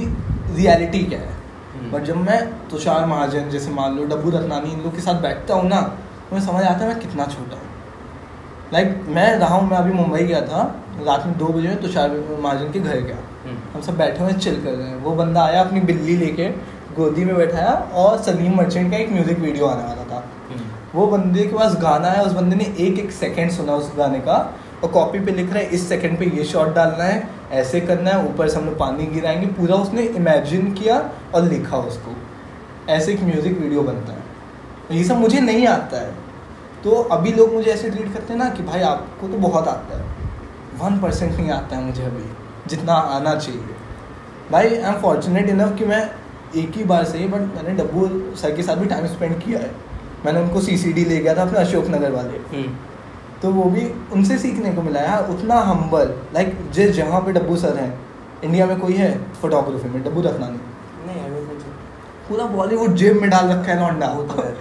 रियलिटी क्या है हम्म। बट जब मैं तुषार महाजन जैसे मान लो डब्बू रत्नानी इन लोग के साथ बैठता हूँ ना तो मैं समझ आता है मैं कितना छोटा हूँ लाइक मैं रहा हूँ मैं अभी मुंबई गया था रात में दो बजे में तुषार महाजन के घर गया हम्म। हम सब बैठे हुए चिल कर रहे हैं वो बंदा आया अपनी बिल्ली लेके गोदी में बैठाया और सलीम मर्चेंट का एक म्यूज़िक वीडियो आने वाला था हम्म। वो बंदे के पास गाना है उस बंदे ने एक एक सेकेंड सुना उस गाने का और कॉपी पे लिख रहा है, इस सेकंड पे ये शॉट डालना है, ऐसे करना है, ऊपर से हम लोग पानी गिराएँगे, पूरा उसने इमेजिन किया और लिखा उसको। ऐसे एक म्यूज़िक वीडियो बनता है। ये सब मुझे नहीं आता है। तो अभी लोग मुझे ऐसे ट्रीट करते हैं ना कि भाई आपको तो बहुत आता है। वन परसेंट नहीं आता है मुझे अभी, जितना आना चाहिए। भाई आई एम फॉर्चुनेट इनफ कि मैं एक ही बार से बट मैंने डब्बू सर के साथ भी टाइम स्पेंड किया है। मैंने उनको सी सी डी ले गया था अपने अशोक नगर वाले। हम्म। तो वो भी उनसे सीखने को मिला है हाँ, उतना हम्बल लाइक जिस जहाँ पे डब्बू सर हैं इंडिया में कोई है फोटोग्राफी में डब्बू रखना नहीं. पूरा बॉलीवुड जेब में डाल रखा है लौंडा। तो है।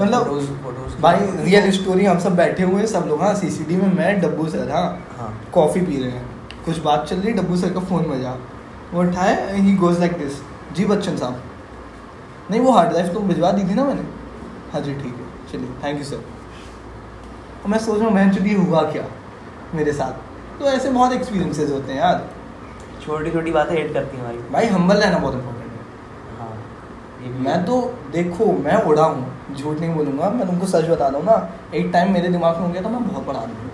मतलब भाई रियल स्टोरी हम सब बैठे हुए हैं सब लोग हाँ सी सीसीडी में मैं डब्बू सर हाँ हाँ। कॉफ़ी पी रहे हैं। कुछ बात चल रही डब्बू सर का फ़ोन बजा। वो उठाए ही गोज लाइक दिस जी बच्चन साहब। नहीं वो हार्ड ड्राइव तो भिजवा दी थी ना मैंने? हाँ जी ठीक है चलिए थैंक यू सर और मैं सोच रहा हूँ मैं चलिए हुआ क्या मेरे साथ? तो ऐसे बहुत एक्सपीरियंसेस होते हैं यार। छोटी छोटी बातें हेट करती हैं हमारी। भाई हम्बल रहना बहुत इंपॉर्टेंट है। हाँ मैं तो देखो मैं उड़ा हूँ झूठ नहीं बोलूँगा मैं तुमको सच बता रहा हूँ ना एक टाइम मेरे दिमाग में हो गया था मैं बहुत बड़ा आदमी हूँ।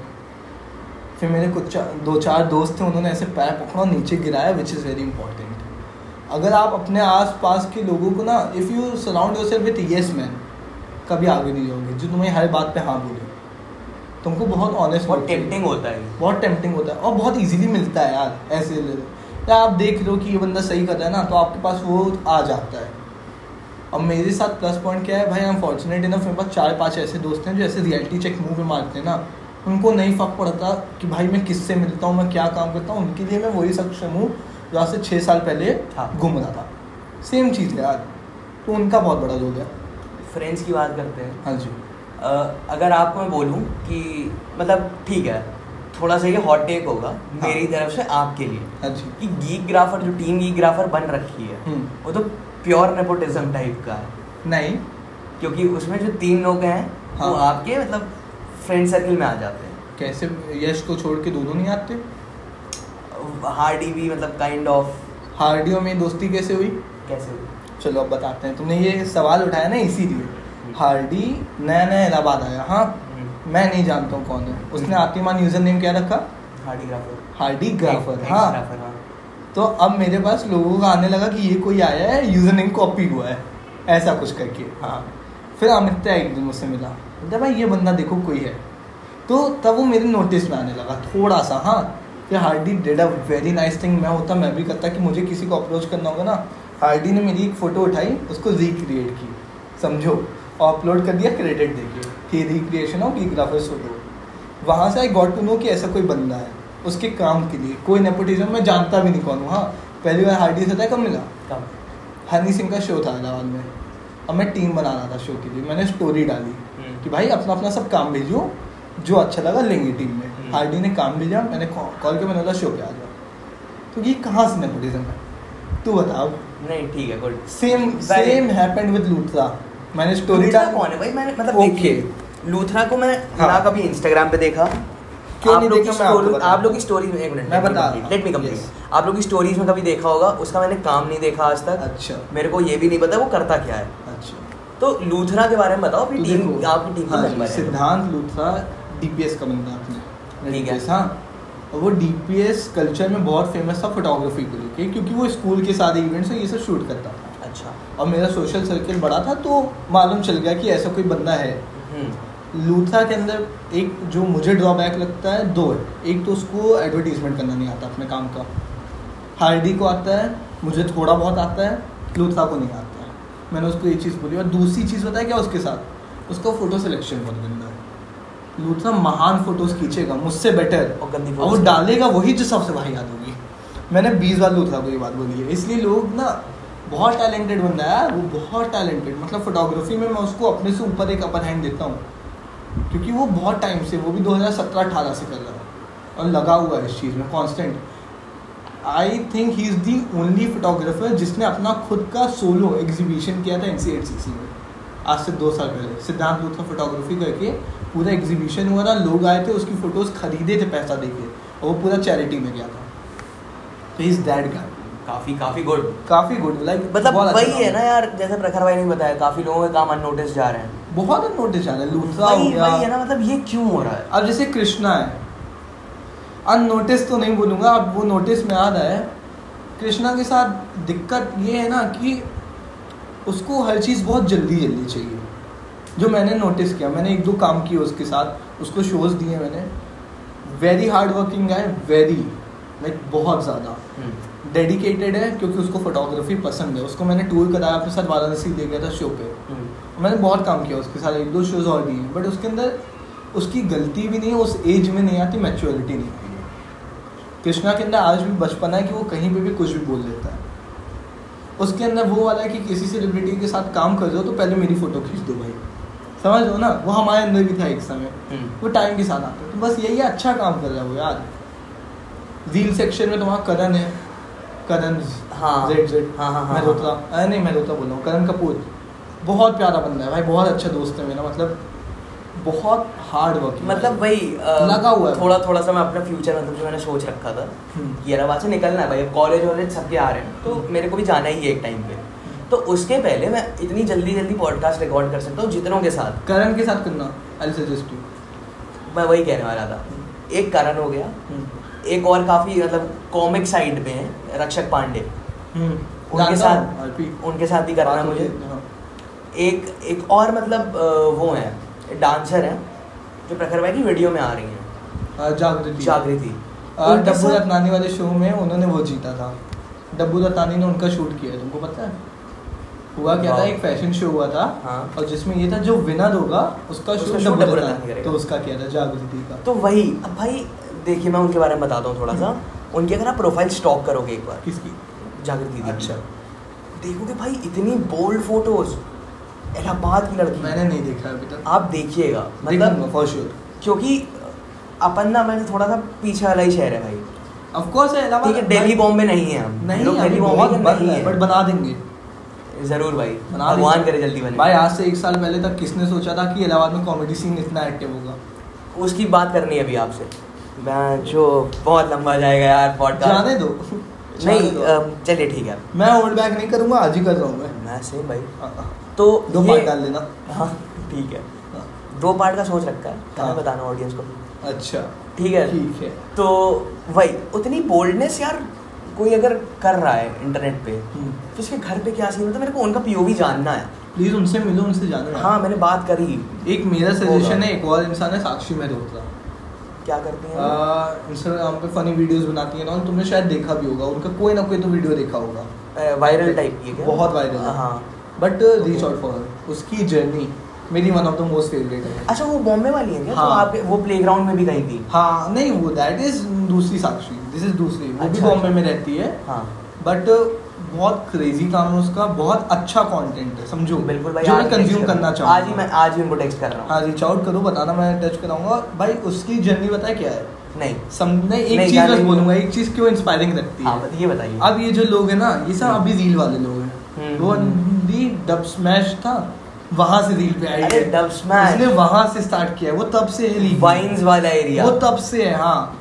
फिर मेरे कुछ दो चार दोस्त थे उन्होंने ऐसे पैर पकड़ा नीचे गिराया विच इज़ वेरी इंपॉर्टेंट अगर आप अपने आस पास के लोगों को ना if you surround yourself with yes man कभी आगे नहीं जाओगे जो तुम्हें हर बात पे हाँ बोले। तुमको बहुत ऑनेस्ट बहुत टेम्पटिंग होता है। बहुत टेम्पटिंग होता है। और बहुत ईजिली मिलता है यार ऐसे या आप देख लो कि ये बंदा सही कर रहा है ना तो आपके पास वो आ जाता है। अब मेरे साथ प्लस पॉइंट क्या है? भाई अनफॉर्चुनेट इनफ मेरे पास चार पाँच ऐसे दोस्त हैं जो ऐसे रियलिटी चेक मूव में मारते हैं ना। उनको नहीं फ़र्क पड़ता कि भाई मैं किससे मिलता हूँ मैं क्या काम करता हूँ। उनके लिए मैं वही सक्षम हूँ जो आज से छः साल पहले हाँ। घूम रहा था। सेम चीज़ है यार। तो उनका बहुत बड़ा रोल है। फ्रेंड्स की बात करते हैं। हाँ जी। अगर आपको मैं बोलूँ कि मतलब ठीक है थोड़ा सा ये हॉट टेक होगा हाँ। मेरी तरफ़ से आपके लिए अच्छा कि गीक ग्राफर जो टीम गीक ग्राफर बन रखी है हम्म। वो तो प्योर नेपोटिज्म टाइप का है नहीं क्योंकि उसमें जो तीन लोग हैं हाँ। वो। आपके मतलब फ्रेंड सर्किल में आ जाते हैं कैसे यश को छोड़ के दोनों नहीं आते हार्डी भी मतलब काइंड ऑफ़ हार्डियो में दोस्ती कैसे हुई कैसे हुई चलो अब बताते हैं तुमने ये सवाल उठाया ना इसीलिए हार्डी नया नया इलाहाबाद आया। हाँ हम्म। मैं नहीं जानता हूँ कौन है। उसने आतिमान यूज़र नेम क्या रखा? Hardy grapher. हार्डी ग्राफर हाँ। हाँ। तो अब मेरे पास लोगों का आने लगा कि ये कोई आया है यूज़र नेम कॉपी हुआ है। ऐसा कुछ करके हाँ। फिर अमित्य एक दिन मुझसे मिला। बोलता भाई ये बंदा देखो कोई है। तो तब वो मेरे नोटिस में आने लगा थोड़ा सा हाँ। फिर Hardy did a very nice thing मैं होता मैं भी करता कि मुझे किसी को अप्रोच करना होगा ना। हार्डी ने मेरी एक फ़ोटो उठाई उसको रिक्रिएट की समझो। और अपलोड कर दिया क्रेडिट देके थी रिक्रिएशन ऑफ़ गियोग्राफर्स फ़ोटो वहाँ से आई गॉट टू नो कि ऐसा कोई बंदा है उसके काम के लिए। कोई नेपोटिज्म मैं जानता भी नहीं कौन हूँ। हाँ पहली बार हार्डी से था कब मिला? कम हनी सिंह का शो था इलाहाबाद में। अब मैं टीम बना रहा था शो के लिए। मैंने स्टोरी डाली हम्म। कि भाई अपना अपना सब काम भेजो जो अच्छा लगा लेंगे टीम में। हम्म। हार्डी ने काम भेजा मैंने कॉल किया मैंने बोला शो पे आ जाओ। तो ये कहाँ से नेपोटिज्म है? तू बता। अब नहीं ठीक है good same same happened with Luthra मैंने स्टोरी डाली कौन है? भाई मैंने मतलब. देखिए लूथरा को मैं हाँ। ना कभी इंस्टाग्राम पे देखा। क्यों नहीं देखा, मैं आपको आप लोग की स्टोरी में एक मिनट मैं बता लेट मी कंप्लीट आप लोग की स्टोरीज में कभी देखा होगा? उसका मैंने काम नहीं देखा आज तक। अच्छा। मेरे को ये भी नहीं पता वो करता क्या है। अच्छा। तो लूथरा के बारे में बताओ अपनी टीम आपकी टीम का हाँ सिद्धांत लूथरा डीपीएस का बंदा अपने ठीक है। हाँ। वो डीपीएस कल्चर में बहुत फ़ेमस था फोटोग्राफी को लेके क्योंकि वो स्कूल के सारे इवेंट्स ये सब शूट करता था। अच्छा। और मेरा सोशल सर्कल बड़ा था तो मालूम चल गया कि ऐसा कोई बंदा है। हम्म। लूथरा के अंदर एक जो मुझे ड्रॉबैक लगता है दो है। एक तो उसको एडवर्टीजमेंट करना नहीं आता अपने काम का। हार्डी को आता है मुझे थोड़ा बहुत आता है लूथरा को नहीं आता है। मैंने उसको ये चीज़ बोली। और दूसरी चीज़ बताया क्या उसके साथ? उसका फ़ोटो सिलेक्शन बहुत गंदा है। लूथरा महान फ़ोटोज़ खींचेगा मुझसे बेटर और गंदी और वो डालेगा वही जो सबसे भाई याद होगी। मैंने बीस बार लूथरा को ये बात बोली है। इसलिए लोग ना बहुत टैलेंटेड बंदा है, वो बहुत टैलेंटेड मतलब फोटोग्राफी में मैं उसको अपने से ऊपर एक अपर हैंड देता हूँ। क्योंकि वो बहुत टाइम से, वो भी 2017-18 से कर रहा है और लगा हुआ है इस चीज़ में constant I think he is the only photographer जिसने अपना खुद का सोलो एग्जीबिशन किया था एन सी में। आज से दो साल पहले, सिद्धांत लूथरा फोटोग्राफी करके पूरा एग्जीबिशन हुआ था, लोग आए थे, उसकी फ़ोटोज़ खरीदे थे, पैसा देके, और वो पूरा चैरिटी में गया था। तो इज़ दैट गाय काफ़ी काफ़ी गुड काफ़ी गुड लाइक मतलब वही है ना यार जैसे प्रखर भाई ने बताया काफ़ी लोगों के काम अननोटिस जा रहे हैं। बहुत नोटिस आ रहा है लूथरा हो वही गया। वही है ना मतलब ये क्यों हो रहा है? अब जैसे कृष्णा है अननोटिस तो नहीं बोलूँगा अब वो नोटिस में आ रहा है। कृष्णा के साथ दिक्कत ये है ना कि उसको हर चीज़ बहुत जल्दी जल्दी चाहिए। जो मैंने नोटिस किया मैंने एक दो काम किए उसके साथ उसको शोज़ दिए मैंने। वेरी हार्ड वर्किंग है वेरी लाइक बहुत ज़्यादा। हम्म, डेडिकेटेड है क्योंकि उसको फोटोग्राफी पसंद है। उसको मैंने टूर कराया अपने साथ वाराणसी ले गया था शो पे। हम्म, मैंने बहुत काम किया उसके साथ एक दो शोज़ और दिए बट उसके अंदर उसकी गलती भी नहीं है उस एज में नहीं आती मैच्योरिटी नहीं आती। कृष्णा के अंदर आज भी बचपना है कि वो कहीं पे भी कुछ भी बोल देता है। उसके अंदर वो वाला है कि किसी सेलिब्रिटी के साथ काम कर रहे हो तो पहले मेरी फ़ोटो खींच दो भाई। समझ लो ना? वो हमारे अंदर भी था एक समय। हम्म। वो टाइम के साथ आता तो बस यही अच्छा काम कर रहा है वो यार। रील सेक्शन में तुम्हारा करण है। करण हाँ। जेड जेड हाँ, हाँ, हाँ, मल्होत्रा अरे नहीं मल्होत्रा बोल रहा हूँ। करण कपूर बहुत प्यारा बंदा है भाई बहुत अच्छा दोस्त है मेरा मतलब बहुत हार्ड वर्किंग मतलब वही लगा हुआ है। थोड़ा थोड़ा सा मैं अपना फ्यूचर मतलब जो मैंने सोच रखा था हम्म। कि इलाहाबाद से निकलना है भाई अब कॉलेज वॉलेज सबके आ रहे हैं तो मेरे को भी जाना ही है एक टाइम पे। तो उसके पहले मैं इतनी जल्दी जल्दी पॉडकास्ट रिकॉर्ड कर सकता हूँ जितनों के साथ। करण के साथ करना आई सजेस्ट यू मैं वही कहने वाला था। एक करण हो गया एक और काफ़ी मतलब कॉमिक साइड पे है रक्षक पांडे। उनके साथ उनके साथ भी करना है मुझे। हाँ। एक एक और मतलब वो है डांसर है जो प्रखर भाई की वीडियो में आ रही हैं। जागृति। जागृति। डब्बू रत्नानी वाले शो में उन्होंने वो जीता था। डब्बू रत्नानी ने उनका शूट किया तुमको पता है? हुआ क्या था? एक फ़ैशन शो हुआ था हाँ। और जिसमें ये था जो विनर होगा उसका शूट डब्बू रत्नानी तो उसका किया था जागृति का। तो वही अब भाई देखिए मैं उनके बारे में बताता हूँ थोड़ा सा। उनकी अगर आप प्रोफ़ाइल स्टॉक करोगे एक बार किसकी? जागृति दीदी अच्छा। देखोगे भाई इतनी बोल्ड फ़ोटोज़ इलाहाबाद की लड़की। मैंने नहीं देखा अभी तक। आप देखिएगा। मतलब फॉर श्योर क्योंकि अपन ना मैंने थोड़ा सा पीछे वाला ही शहर है भाई। ऑफ़ कोर्स है ठीक है दिल्ली बॉम्बे नहीं है हम। नहीं दिल्ली बॉम्बे नहीं है बट बना देंगे। ज़रूर भाई बना भगवान करे जल्दी बने। भाई आज से एक साल पहले तक किसने सोचा था कि इलाहाबाद में कॉमेडी सीन इतना एक्टिव होगा? उसकी बात करनी है अभी आपसे। मैं जो बहुत लंबा जाएगा यार पॉडकास्ट जाने दो। नहीं चलिए ठीक है। मैं होल्ड बैक नहीं करूँगा आज ही कर रहा हूँ मैं। मैं सेम भाई। हाँ, हाँ। तो दो पार्ट डाल लेना। हाँ ठीक है। हाँ, दो पार्ट का सोच रखा है हाँ। बताना ऑडियंस को। अच्छा। ठीक है। ठीक है। तो वही उतनी बोल्डनेस यार कोई अगर कर रहा है इंटरनेट पे हम्म। तो उसके घर पे क्या सीन होता है मेरे को उनका पीओवी जानना है। प्लीज़ उनसे मिलो उनसे जानो हाँ मैंने बात करी। एक मेरा सजेशन है एक और इंसान है साक्षी मेहरोत्रा क्या करती हैं? इंस्टाग्राम पे फनी वीडियोस बनाती है ना तुमने शायद देखा भी होगा उनका कोई ना कोई तो वीडियो देखा होगा। वायरल टाइप की क्या? बहुत वायरल हाँ। बट रीच आउट फॉर उसकी जर्नी मेरी one of the most favourite है। अच्छा वो बॉम्बे वाली है क्या? हाँ। तो आपके वो प्लेग्राउंड में भी गई थी। हाँ नहीं वो दैट इज़ दूसरी साक्षी दिस इज़ दूसरी वो अच्छा, भी बॉम्बे अच्छा। में रहती है। हाँ। बट बहुत क्रेजी काम है उसका बहुत अच्छा कंटेंट है समझो। बिल्कुल भाई जो आज मैं कंज्यूम करूँ। करना आज ही मैं आज ही उनको टेक्स्ट कर रहा हूँ। हाँ रीच आउट करो बताना मैं टच कराऊँगा। भाई उसकी जर्नी पता है क्या है? नहीं। समझने एक चीज़ बस बोलूँगा एक चीज़ क्यों इंस्पायरिंग लगती हाँ? है ये बताइए। अब ये जो लोग हैं ना ये सब हम्म। अभी रील वाले लोग हैं। हम्म, वो। हिंदी डब स्मैश था वहाँ से रील पे आई है डब स्मैश उसने वहाँ से स्टार्ट किया है वो तब से है रील वाइन्स वाला एरिया वो तब से है हाँ।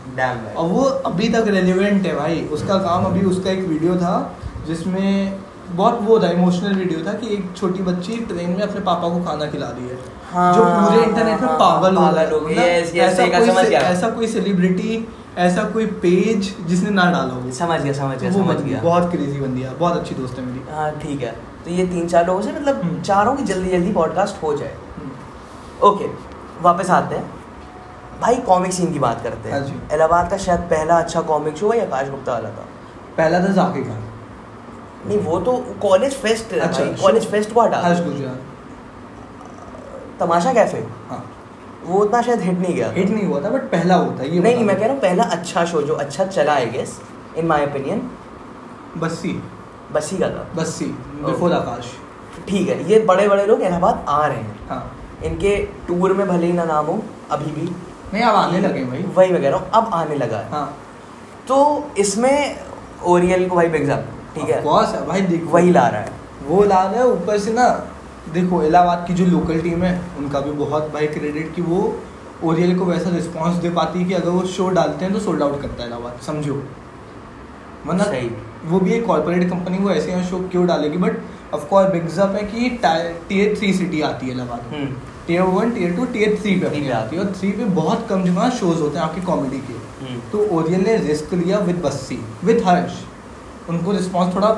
और वो अभी तक रेलिवेंट है भाई। उसका काम अभी उसका एक वीडियो था जिसमें बहुत वो था इमोशनल वीडियो था कि एक छोटी बच्ची ट्रेन में अपने पापा को खाना खिला रही है। हाँ, जो पूरे इंटरनेट में हाँ, पागल हो है पागल हो मतलब yes, ऐसा कोई गया। ऐसा कोई सेलिब्रिटी ऐसा कोई पेज जिसने ना डाला हो। समझ गया समझ गया समझ गया। बहुत क्रेजी बंदी है बहुत अच्छी दोस्त है मेरी। हाँ ठीक है। तो ये तीन चार लोगों से मतलब हम्म। चारों की जल्दी जल्दी पॉडकास्ट हो जाए। ओके वापस आते हैं। भाई कॉमिक सीन की बात करते हाँ। हैं। इलाहाबाद का शायद पहला अच्छा कॉमिक शो या आकाश गुप्ता वाला था? पहला था जाकिर खान नहीं वो तो कॉलेज फेस्ट अच्छा, कॉलेज फेस्ट को हटा तमाशा कैफ़े हाँ। वो उतना शायद हिट नहीं गया। हिट नहीं हुआ था बट पहला होता है ये नहीं मैं कह रहा हूँ पहला अच्छा शो जो अच्छा चला I guess in my opinion Bassi. Bassi का था। बस्सी बिफोर आकाश। ठीक है ये बड़े बड़े लोग इलाहाबाद आ रहे हैं। हाँ। इनके टूर में भले ही ना नाम हो अभी भी। नहीं अब आने लगे भाई। वही मैं कह रहा हूँ अब आने लगा है। हाँ। तो इसमें ओरियल को भाई अप ठीक है। course है भाई देखो। वही ला रहा है। वो ला रहा है ऊपर से ना देखो इलाहाबाद की जो लोकल टीम है उनका भी बहुत भाई क्रेडिट कि वो ओरियल को वैसा रिस्पांस दे पाती है कि अगर वो शो डालते हैं तो सोल्ड आउट करता है इलाहाबाद समझो। मतलब सही। वो भी एक कॉर्पोरेट कंपनी वो ऐसे यहाँ शो क्यों डालेगी? बट ऑफकोर्स बिग्सअप है कि टीयर थ्री सिटी आती है Allahabad tier one tier two tier three पे अपनी आती है। और थ्री पे बहुत कम जगह शोज़ होते हैं आपकी कॉमेडी के। हम्म। तो ओरियल ने रिस्क लिया विद बस्सी विद हर्ष उनको रिस्पॉन्स थोड़ा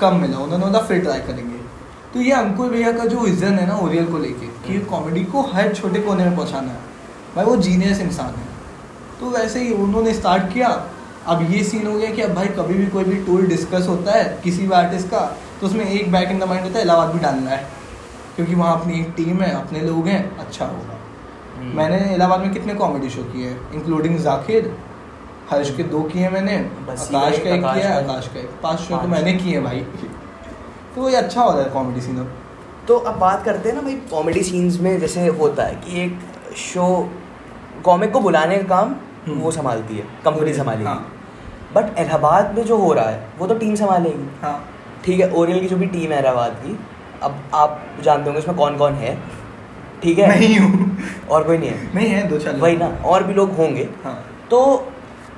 कम मिला उन्होंने बोला फिर ट्राई करेंगे। तो ये अंकुर भैया का जो विजन है ना ओरियल को लेके कि कॉमेडी को हर छोटे कोने में पहुँचाना है। भाई वो जीनियस इंसान है। तो वैसे ही उन्होंने स्टार्ट किया। अब ये सीन हो गया कि अब भाई कभी भी कोई भी टूर डिस्कस होता है किसी भी आर्टिस्ट का तो उसमें एक बैक इन द माइंड होता है इलाहाबाद भी डालना है। क्योंकि वहाँ अपनी एक टीम है अपने लोग हैं अच्छा होगा। हम्म। मैंने इलाहाबाद में कितने कॉमेडी शो किए हैं इंक्लूडिंग जाकिर हर्ष के दो किए मैंने आकाश का एक किया आकाश का एक। पाँच शो तो मैंने किए भाई। तो ये अच्छा हो रहा है कॉमेडी सीन अब। तो अब बात करते हैं ना भाई कॉमेडी सीन्स में जैसे होता है कि एक शो कॉमिक को बुलाने का काम हम्म। वो संभालती है कंपनी संभालेगी। हाँ। बट इलाहाबाद में जो हो रहा है वो तो टीम संभालेगी। हाँ। ठीक है ओरियल की जो भी टीम है इलाहाबाद की अब आप जानते होंगे उसमें कौन कौन है। ठीक है? नहीं हूँ। और कोई नहीं है। नहीं है दो चार वही ना और भी लोग होंगे। हाँ। तो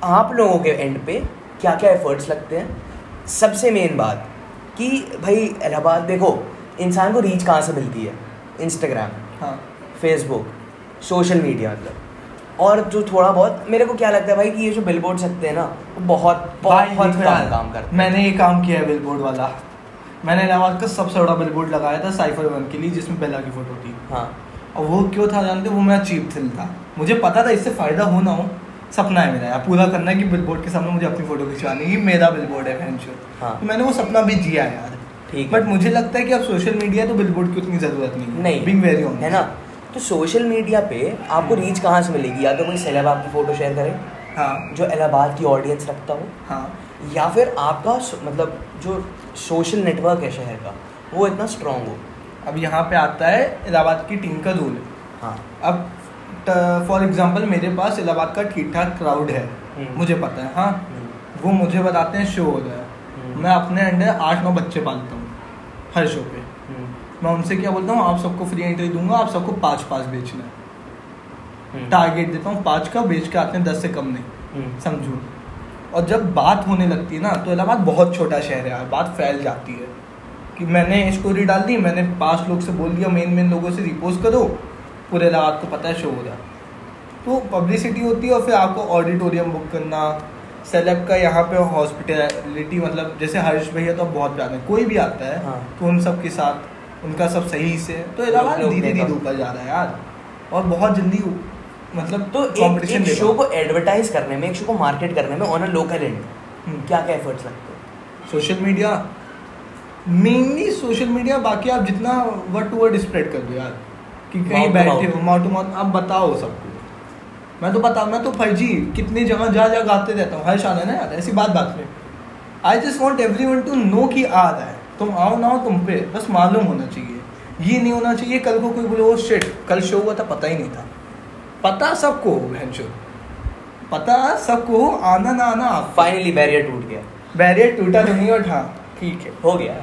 आप लोगों के एंड पे क्या क्या एफर्ट्स लगते हैं? सबसे मेन बात कि भाई इलाहाबाद देखो इंसान को रीच कहाँ से मिलती है? इंस्टाग्राम हाँ। फेसबुक सोशल मीडिया मतलब। और जो थोड़ा बहुत मेरे को क्या लगता है भाई कि ये जो बिल बोर्ड सकते हैं ना वो बहुत बहुत कम काम करते हैं। मैंने ये काम किया है बिल बोर्ड वाला। मैंने इलाहाबाद का सबसे बड़ा बिल बोर्ड लगाया था साइफर वन के लिए जिसमें बेला की फ़ोटो थी। हाँ। और वो क्यों था जानते वो मेरा चीप थ्रिल था। मुझे पता था इससे फ़ायदा हो ना हो सपना है मेरा यार पूरा करना है कि बिलबोर्ड के सामने मुझे अपनी फ़ोटो खिंचवानी है मेरा बिलबोर्ड है हाँ। तो मैंने वो सपना भी जिया है यार। ठीक बट मुझे लगता है कि अब सोशल मीडिया तो बिलबोर्ड की उतनी ज़रूरत नहीं नहीं। बिंग वेरी ऑन है ना? तो सोशल मीडिया पे आपको रीच कहाँ से मिलेगी? या तो कोई सेलेब आपकी फ़ोटो शेयर करे हाँ। जो इलाहाबाद की ऑडियंस रखता हो हाँ। या फिर आपका मतलब जो सोशल नेटवर्क है शहर का वो इतना स्ट्रांग हो। अब यहाँ पे आता है इलाहाबाद की टीम का रूल हाँ। अब फॉर एग्ज़ाम्पल मेरे पास इलाहाबाद का ठीक ठाक क्राउड है। हम्म। मुझे पता है हाँ? वो मुझे बताते हैं शो हो रहा है। हम्म। मैं अपने अंडर आठ नौ बच्चे पालता हूँ हर शो पे। मैं उनसे क्या बोलता हूँ आप सबको फ्री एंट्री दूँगा आप सबको पाँच पाँच बेचना है। टारगेट देता हूँ पाँच का बेच के आते हैं दस से कम नहीं। समझो। और जब बात होने लगती है ना तो इलाहाबाद बहुत छोटा शहर है यार बात फैल जाती है। कि मैंने स्टोरी डाल दी मैंने पाँच लोग से बोल दिया मेन मेन लोगों से रिपोज करो पूरे इलाहाबाद को पता है शो हो रहा है तो पब्लिसिटी होती है और फिर आपको ऑडिटोरियम बुक करना सेलेब का यहाँ पे हॉस्पिटलिटी मतलब जैसे हर्ष भैया तो बहुत प्यारे है कोई भी आता है हाँ। तो उन सब के साथ उनका सब सही से तो इलाहाबाद लोग धीरे धीरे ऊपर जा रहा है यार। और बहुत जल्दी मतलब तो एक, एक शो को एडवर्टाइज करने में एक शो को मार्केट करने में ऑन अ लोकल एंड। क्या क्या एफर्ट्स लगते हैं? Social media mainly social media बाकी आप जितना वर्ड टू वर्ड स्प्रेड कर दो यार। कि कहीं बैठे. हो माउथ टू माउथ अब बताओ सबको मैं तो बता मैं तो फर्जी कितनी जगह जा जा गाते रहता हूँ हर है ना यार ऐसी बात बात में I just want everyone to know कि आ रहा है। तुम आओ ना हो तुम पे बस मालूम होना चाहिए। ये नहीं होना चाहिए कल को कोई बोले वो शिट कल शो हुआ था पता ही नहीं था। पता सबको हो बहन शो पता सबको हो आना ना आना। फाइनली बैरियर टूट गया। बैरियर टूटा तो नहीं और हाँ ठीक है। हो गया।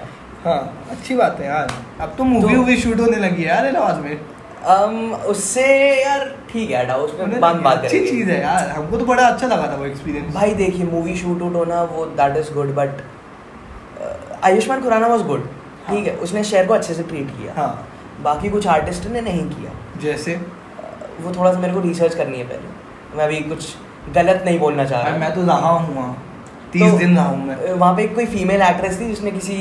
हाँ अच्छी बात है यार। अब तो मूवी वूवी शूट होने लगी है यार इलाहाबाद में। Um, उससे यार ठीक है उसमें होने बात अच्छी चीज़ है यार हमको तो बड़ा अच्छा लगा था वो एक्सपीरियंस भाई देखिए मूवी शूट आउट होना वो that is good but Ayushmann Khurrana was good हाँ। ठीक है उसने शेयर को अच्छे से ट्रीट किया। हाँ। बाकी कुछ आर्टिस्ट ने नहीं किया। जैसे? वो थोड़ा सा मेरे को रिसर्च करनी है पहले। मैं अभी कुछ गलत नहीं बोलना चाह रहा मैं तो रहा हूँ वहाँ। तीस तो, दिन रहा हूँ मैं। वहाँ पे कोई फीमेल एक्ट्रेस थी जिसने किसी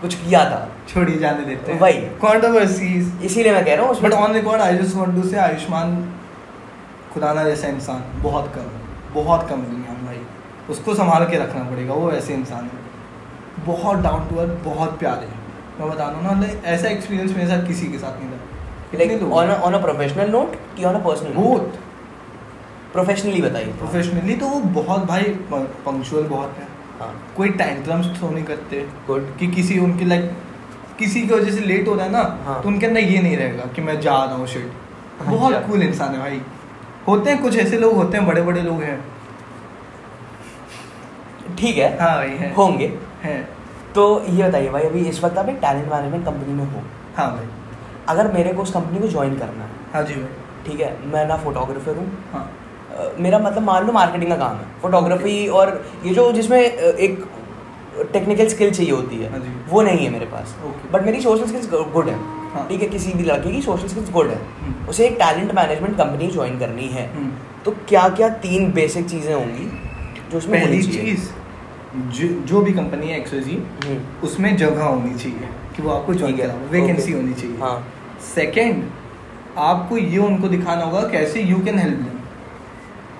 कुछ किया था। छोड़ी जाने देते हैं। वही। कंट्रोवर्सीज इसीलिए मैं कह रहा हूँ but on record I just want to say Ayushmann Khurrana जैसा इंसान बहुत कम बहुत कम दुनिया में भाई। उसको संभाल के रखना पड़ेगा। वो ऐसे इंसान है। बहुत डाउन टू अर्थ बहुत प्यारे मैं बता हूँ ना ऐसा एक्सपीरियंस मेरे साथ किसी के साथ नहीं था। ऑन अ प्रोफेशनल नोट कि? On a personal note both professionally बताइए। प्रोफेशनली तो वो बहुत भाई पंक्चुअल बहुत है। हाँ। कोई टैंट्रम्स थ्रो नहीं करते। गुड कि किसी उनके लाइक किसी की वजह से लेट हो रहा है ना हाँ। तो उनके अंदर ये नहीं रहेगा कि मैं जा रहा हूँ शिट अच्छा। बहुत कूल इंसान है भाई। होते हैं कुछ ऐसे लोग होते हैं बड़े बड़े लोग हैं। ठीक है। हाँ भाई हैं। होंगे। हैं। तो ये बताइए भाई अभी इस वक्त आप एक टैलेंट मैनेजमेंट कंपनी में हो। हाँ भाई। अगर मेरे को उस कंपनी को ज्वाइन करना है हाँ जी भाई। ठीक है मैं ना फोटोग्राफर हूँ। हाँ। मेरा मतलब मान लो मार्केटिंग का काम है फोटोग्राफी और ये जो जिसमें एक टेक्निकल स्किल चाहिए होती हाँ है जी। वो नहीं है मेरे पास। Okay. बट मेरी सोशल स्किल्स गुड है। ठीक है किसी भी लड़के की सोशल स्किल्स गुड है। उसे एक टैलेंट मैनेजमेंट कंपनी ज्वाइन करनी है। हम्म। तो क्या क्या तीन बेसिक चीज़ें होंगी जो उसमें पहली चीज़ जो जो भी कंपनी है एक्सोजी हम्म, उसमें जगह होनी चाहिए कि वो आपको ज्वाइन करा वैकेंसी होनी चाहिए। हाँ। सेकेंड आपको ये उनको दिखाना होगा कैसे यू कैन हेल्प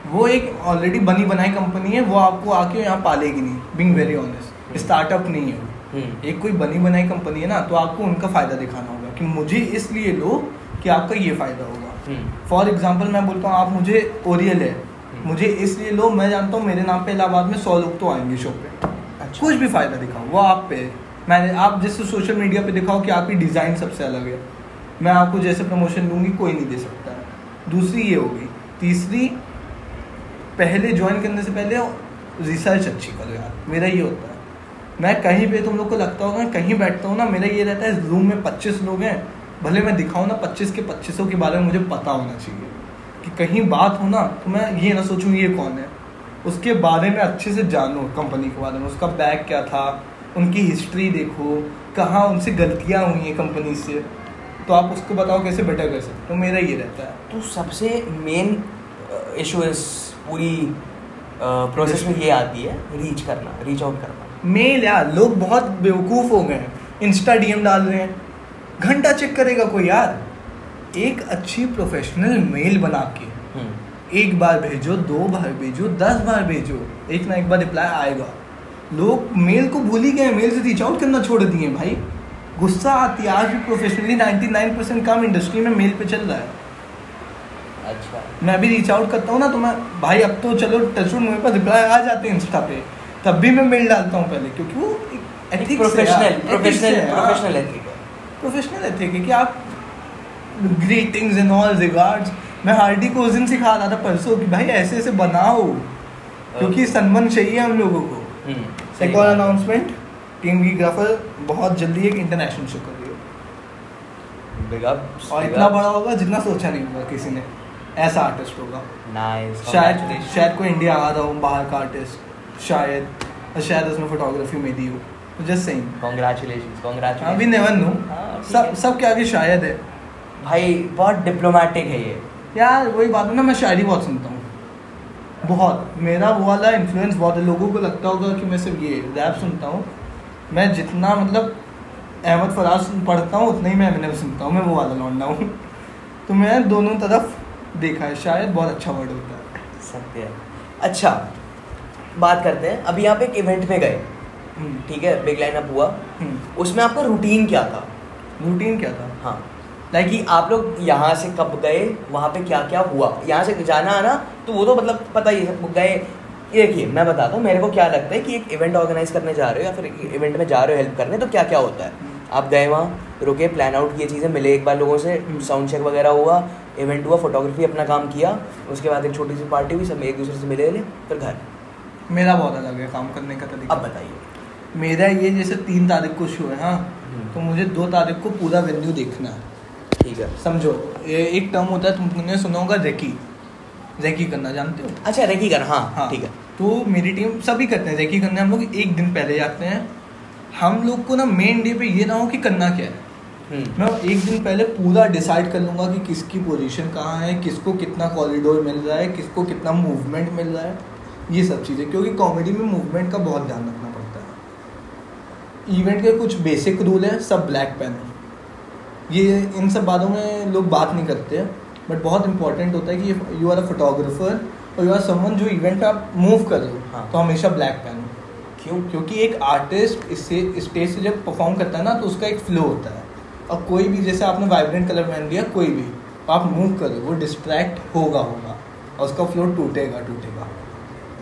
वो एक ऑलरेडी बनी बनाई कंपनी है वो आपको आके यहाँ पालेगी नहीं। बिंग वेरी ऑनेस्ट स्टार्टअप नहीं है हम्म, एक कोई बनी बनाई कंपनी है ना तो आपको उनका फ़ायदा दिखाना होगा कि मुझे इसलिए लो कि आपका ये फ़ायदा होगा। हम्म, फॉर एग्ज़ाम्पल मैं बोलता हूँ आप मुझे ओरियल है। हम्म। मुझे इसलिए लो मैं जानता हूँ मेरे नाम पे इलाहाबाद में सौ लोग तो आएँगे शो पे। अच्छा। कुछ भी फ़ायदा दिखाओ वो आप पे। मैंने आप जैसे सोशल मीडिया पे दिखाओ कि आपकी डिज़ाइन सबसे अलग है। मैं आपको जैसे प्रमोशन दूँगी कोई नहीं दे सकता। दूसरी ये होगी। तीसरी पहले ज्वाइन करने से पहले रिसर्च अच्छी करो यार। मेरा ये होता है। मैं कहीं पे, तुम लोग को लगता होगा, कहीं बैठता हूँ ना, मेरा ये रहता है रूम में पच्चीस लोग हैं। भले मैं दिखाऊँ ना, पच्चीस के पच्चीसों के बारे में मुझे पता होना चाहिए कि कहीं बात हो ना तो मैं ये ना सोचूँ ये कौन है। उसके बारे में अच्छे से जानो कंपनी के बारे में, उसका बैग क्या था, उनकी हिस्ट्री देखो, कहाँ उनसे गलतियाँ हुई हैं कंपनी से। तो आप उसको बताओ कैसे बेटर कर सकते हो, मेरा ये रहता है। तो सबसे मेन इशू इस पूरी प्रोसेस में ये आती है रीच करना रीच आउट करना। मेल यार लोग बहुत बेवकूफ़ हो गए हैं। इंस्टा डीएम डाल रहे हैं। घंटा चेक करेगा कोई यार एक अच्छी प्रोफेशनल मेल बना के हम्म, एक बार भेजो दो बार भेजो दस बार भेजो एक ना एक बार रिप्लाई आएगा। लोग मेल को भूल ही गए मेल से रीच आउट करना छोड़ दिए भाई। गुस्सा आती है। आज भी प्रोफेशनली 99 परसेंट काम इंडस्ट्री में मेल पे चल रहा है। अच्छा। मैं भी रीच आउट करता हूँ ना तो मैं भाई अब तो चलो टचवुड मेरे पास रिप्लाई आ जाते हैं इंस्टा पे। तब भी मैं मेल डालता हूँ पहले क्योंकि वो है प्रोफेशनल प्रोफेशनल है प्रोफेशनल एथिक है। प्रोफेशनल एथिक है कि आप ग्रीटिंग्स एंड ऑल रिगार्ड्स मैं हार्डी को उस दिन सिखा रहा था परसों कि भाई ऐसे ऐसे बनाओ क्योंकि सम्मान चाहिए हम लोगों को। हम्म, एक और अनाउंसमेंट टीम की ग्राफर बहुत जल्दी एक इंटरनेशनल शो कर रही है। और इतना बड़ा होगा जितना सोचा नहीं होगा किसी ने। ऐसा आर्टिस्ट होगा। Nice, शायद शायद कोई इंडिया आ रहा हो बाहर का आर्टिस्ट शायद शायद उसने फोटोग्राफी में दी हो। Just saying Congratulations, congratulations. अभी नेवर नो हाँ, सब सब क्या आगे शायद है। भाई बहुत डिप्लोमेटिक है ये। यार वही बात है ना मैं शायरी बहुत सुनता हूँ। बहुत। मेरा वो वाला इन्फ्लुएंस बहुत है। लोगों को लगता होगा कि मैं सिर्फ़ ये रैप सुनता हूँ। मैं जितना मतलब अहमद फराज पढ़ता हूँ उतना ही मैं एमिनेम सुनता हूँ। मैं वो वाला लौंडा हूँ। तो मैं दोनों तरफ़ देखा है शायद बहुत अच्छा वर्ड होता है। सत्य अच्छा बात करते हैं। अभी आप एक इवेंट में गए हम्म, ठीक है बिग लाइन अप हुआ। हम्म। उसमें आपका रूटीन क्या था? रूटीन क्या था? हाँ। लाइक कि आप लोग यहाँ से कब गए वहाँ पे क्या क्या हुआ? यहाँ से जाना आना तो वो तो मतलब पता ही है गए। ये देखिए मैं बताता हूँ मेरे को क्या लगता है कि एक इवेंट ऑर्गेनाइज करने जा रहे हो या फिर इवेंट में जा रहे हो हेल्प करने तो क्या क्या होता है? आप गए वहाँ रुके प्लान आउट किए चीज़ें मिले एक बार लोगों से साउंड चेक वगैरह हुआ इवेंट हुआ फोटोग्राफी अपना काम किया उसके बाद एक छोटी सी पार्टी हुई सब एक दूसरे से मिले ले फिर घर। मेरा बहुत अलग है काम करने का तरीका। अब बताइए। मेरा ये जैसे तीन तारीख को शो है हाँ? हम्म। तो मुझे दो तारीख को पूरा वेन्यू देखना है। ठीक है। समझो ये एक टर्म होता है तुमने सुना होगा रेकी रेकी करना जानते हो? अच्छा रेकी करना हाँ हाँ। ठीक है। तो मेरी टीम सभी करते हैं रेकी करने हम लोग एक दिन पहले जाते हैं। हम लोग को ना मेन डे पे ये ना हो कि करना क्या है। मैं एक दिन पहले पूरा डिसाइड कर लूँगा कि किसकी पोजीशन कहाँ है किसको कितना कॉरिडोर मिल रहा है किसको कितना मूवमेंट मिल रहा है ये सब चीज़ें। क्योंकि कॉमेडी में मूवमेंट का बहुत ध्यान रखना पड़ता है। इवेंट के कुछ बेसिक रूल हैं सब ब्लैक पेन है। ये इन सब बातों में लोग बात नहीं करते बट बहुत इंपॉर्टेंट होता है कि यू आर अ फोटोग्राफर और यू आर समन जो इवेंट आप मूव कर रहे हो हाँ। तो हमेशा ब्लैक पेन क्यों? क्योंकि एक आर्टिस्ट इससे स्टेज से जब परफॉर्म करता है ना तो उसका एक फ्लो होता है। और कोई भी जैसे आपने वाइब्रेंट कलर पहन लिया कोई भी आप मूव करो वो डिस्ट्रैक्ट होगा होगा और उसका फ्लो टूटेगा टूटेगा।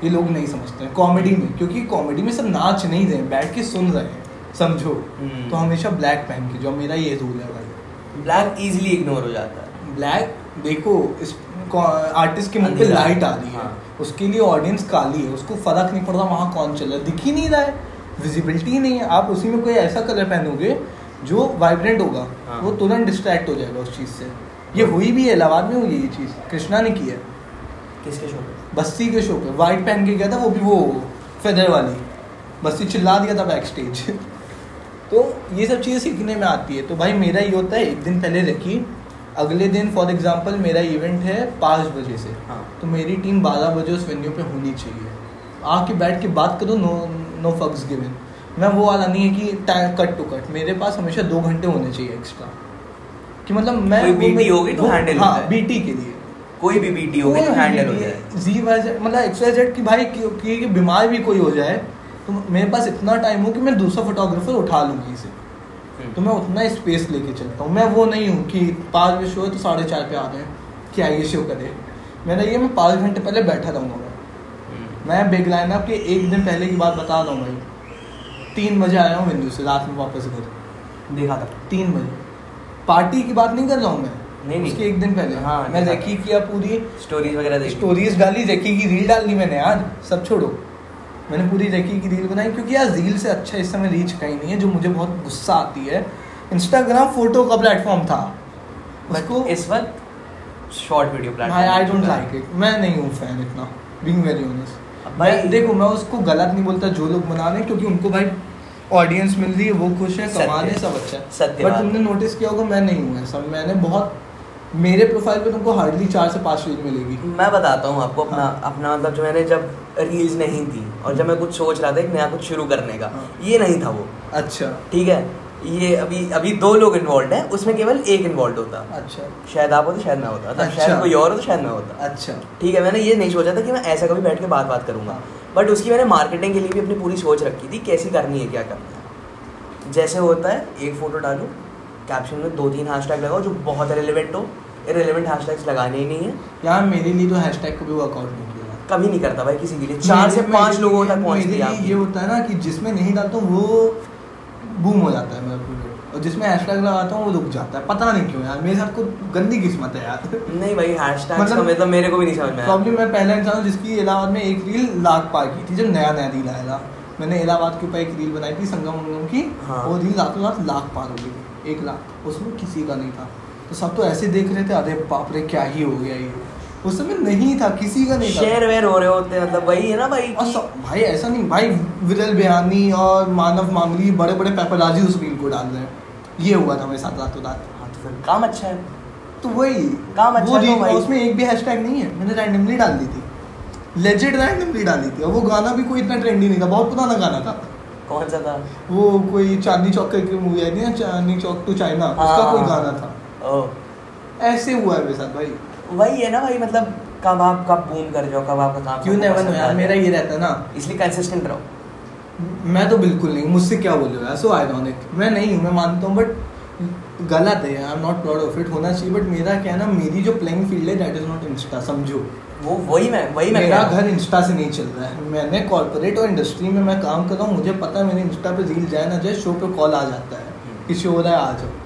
ये लोग नहीं समझते हैं। कॉमेडी में क्योंकि कॉमेडी में सब नाच नहीं रहे बैठ के सुन रहे हैं समझो। हम्म। तो हमेशा ब्लैक पहन के जो मेरा ये रूल है भाई। ब्लैक इजीली इग्नोर हो जाता है। ब्लैक देखो इस आर्टिस्ट के मुँह पे। लाइट आ रही है। हाँ। उसके लिए ऑडियंस काली है उसको फ़र्क नहीं पड़ता वहाँ कौन चल। रहा है दिख ही नहीं रहा है। विजिबिलिटी नहीं है। आप उसी में कोई ऐसा कलर पहनोगे जो वाइब्रेंट होगा हाँ। वो तुरंत डिस्ट्रैक्ट हो जाएगा उस चीज़ से। ये हुई भी है इलाहाबाद में हुई है ये चीज़। कृष्णा ने की है। किसके शो पे? बस्ती के शो पे। वाइट पहन के गया था वो भी वो फेदर वाली। बस्ती चिल्ला दिया था बैक स्टेज तो ये सब चीज़ें सीखने में आती है। तो भाई मेरा ये होता है एक दिन पहले रखी। अगले दिन फॉर एग्जांपल मेरा इवेंट है पाँच बजे से। हाँ। तो मेरी टीम बारह बजे उस वेन्यू पे होनी चाहिए। आके बैठ के बात करो नो नो फक्स गिवन मैं वो वाला नहीं है कि कट टू कट मेरे पास हमेशा दो घंटे होने चाहिए एक्स्ट्रा कि मतलब मैं कोई BT होगी तो handle हो। बीटी के लिए. कोई भी बीटी होगी तो हैंडल हो। जाए जी वैसे मतलब एक्स वाई जेड की भाई कि, बीमार भी कोई हो जाए तो मेरे पास इतना टाइम हो कि मैं दूसरा फोटोग्राफर उठा लूँगी कहीं से तो मैं उतना स्पेस लेके चलता हूँ। मैं वो नहीं हूँ कि पाँच बजे शो है तो साढ़े चार पे आ रहे हैं कि आइए शो करे। मेरा ये मैं पाँच घंटे पहले बैठा रहूँगा। मैं हम्म, मैं बिग लाइन अप के एक दिन पहले की बात बता रहा हूँ भाई। तीन बजे आया हूँ बिंदु से रात में वापस घर। देखा था तीन बजे। पार्टी की बात नहीं कर रहा हूँ मैं? नहीं, नहीं। उसके एक दिन पहले। हाँ, मैं देखा देखी किया पूरी। स्टोरीज वगैरह देखी। स्टोरीज डाली जेकी की रील डाल दी मैंने आज सब छोड़ो। मैंने पूरी जेकी की रील बनाई क्योंकि यार रील से अच्छा इस समय रीच कहीं नहीं है जो मुझे बहुत गुस्सा आती है। इंस्टाग्राम फ़ोटो का प्लेटफॉर्म था। बट उसको इस वक्त short video platform I don't like it मैं नहीं हूँ फ़ैन इतना बीइंग वेरी ऑनेस्ट भाई देखो मैं उसको गलत नहीं बोलता जो लोग बना रहे क्योंकि उनको भाई ऑडियंस मिल रही है वो खुश है कमा रहे सब अच्छा सत्य बट तुमने नोटिस किया होगा मैं नहीं हूँ ऐसा। मैंने बहुत मेरे प्रोफ़ाइल पे तुमको हार्डली चार से पाँच रील मिलेगी। मैं बताता हूँ आपको अपना हाँ। अपना मतलब जो मैंने जब रील्स नहीं थी और जब मैं कुछ सोच रहा था एक नया कुछ शुरू करने का हाँ। ये नहीं था वो। अच्छा। ठीक है? ये अभी अभी दो लोग इन्वॉल्व हैं उसमें केवल एक इन्वॉल्व होता। अच्छा। शायद आप होते शायद मैं होता। मतलब अच्छा। शायद कोई और हो तो शायद मैं होता। अच्छा। ठीक है मैंने ये नहीं सोचा था कि मैं ऐसा कभी बैठ के बात बात करूँगा। बट उसकी मैंने मार्केटिंग के लिए भी अपनी पूरी सोच रखी थी कैसी करनी है क्या करना है। जैसे होता है एक फ़ोटो डालो कैप्शन में दो तीन हैशटैग लगाओ जो बहुत रेलिवेंट हो। इरेलीवेंट हैशटैग्स लगाने ही नहीं है। यार मेरे लिए तो हैशटैग को भी वर्कआउट नहीं कभी नहीं करता भाई किसी के लिए। चार से पाँच लोगों तक पहुँच ये होता है ना कि जिसमें नहीं डालता वो बूम हो जाता है मेरा पूरे। और जिसमें हैशटैग लगाता हूँ वो रुक जाता है। पता नहीं क्यों यार मेरे साथ को गंदी किस्मत है यार। नहीं भाई हैशटैग्स मतलब- का मतलब मेरे को भी नहीं समझ में प्रॉब्लम मैं पहला इंसान हूँ जिसकी इलाहाबाद में एक रील लाख पार की थी जब नया नया रील आया था। मैंने इलाहाबाद के ऊपर एक रील बनाई थी संगम उंगम की। हाँ। वो रील रातों रात लाख पार हो गई एक लाख। उसमें किसी का नहीं था। तो सब तो ऐसे देख रहे थे अरे बाप रे क्या ही हो गया ये। उस समय नहीं था किसी का नहीं था। शेयर वेयर हो रहे होते हैं मतलब वही है ना भाई और भाई ऐसा नहीं भाई विरल बयानी और मानव मांगली बड़े बड़े पेपराजी उस रील को डाल रहे हैं। ये हुआ था मेरे साथ रातों रात। हाँ, तो फिर काम अच्छा है। तो वही काम अच्छा वो है तो भाई। उसमें एक भी हैशटैग नहीं है मैंने रैंडमली डाल दी थी। लेजेंड रैंडमली डाली थी और वो गाना भी कोई इतना ट्रेंडी नहीं था बहुत पुराना गाना था। कौन सा था? वो कोई चांदनी चौक करके मूवी आई थी ना चांदनी चौक टू चाइना उसका हाँ, कोई हाँ, गाना था। ओ। ऐसे हुआ है मेरे साथ भाई। वही है ना भाई मतलब कब आप कब बूम कर जाओ कब आपका काम क्यों सबको नेवर नो यार मेरा ये रहता है ना। इसलिए कंसिस्टेंट रहो। मैं तो बिल्कुल नहीं मुझसे क्या बोल रहे हो सो आयरॉनिक मैं नहीं हूँ मैं मानता हूँ बट गलत है I am not proud of it होना चाहिए बट मेरा क्या है ना मेरी जो प्लेइंग फ़ील्ड है दैट इज़ नॉट इंस्टा समझो। वो वही मैं वही मैं मेरा। घर इंस्टा से नहीं चल रहा है। मैंने कॉर्पोरेट और इंडस्ट्री में मैं काम कर रहा हूँ मुझे पता है मेरे इंस्टा पे रील जाए ना जाए शो पे कॉल आ जाता है। किसी कि शो हो रहा है आ जाओ।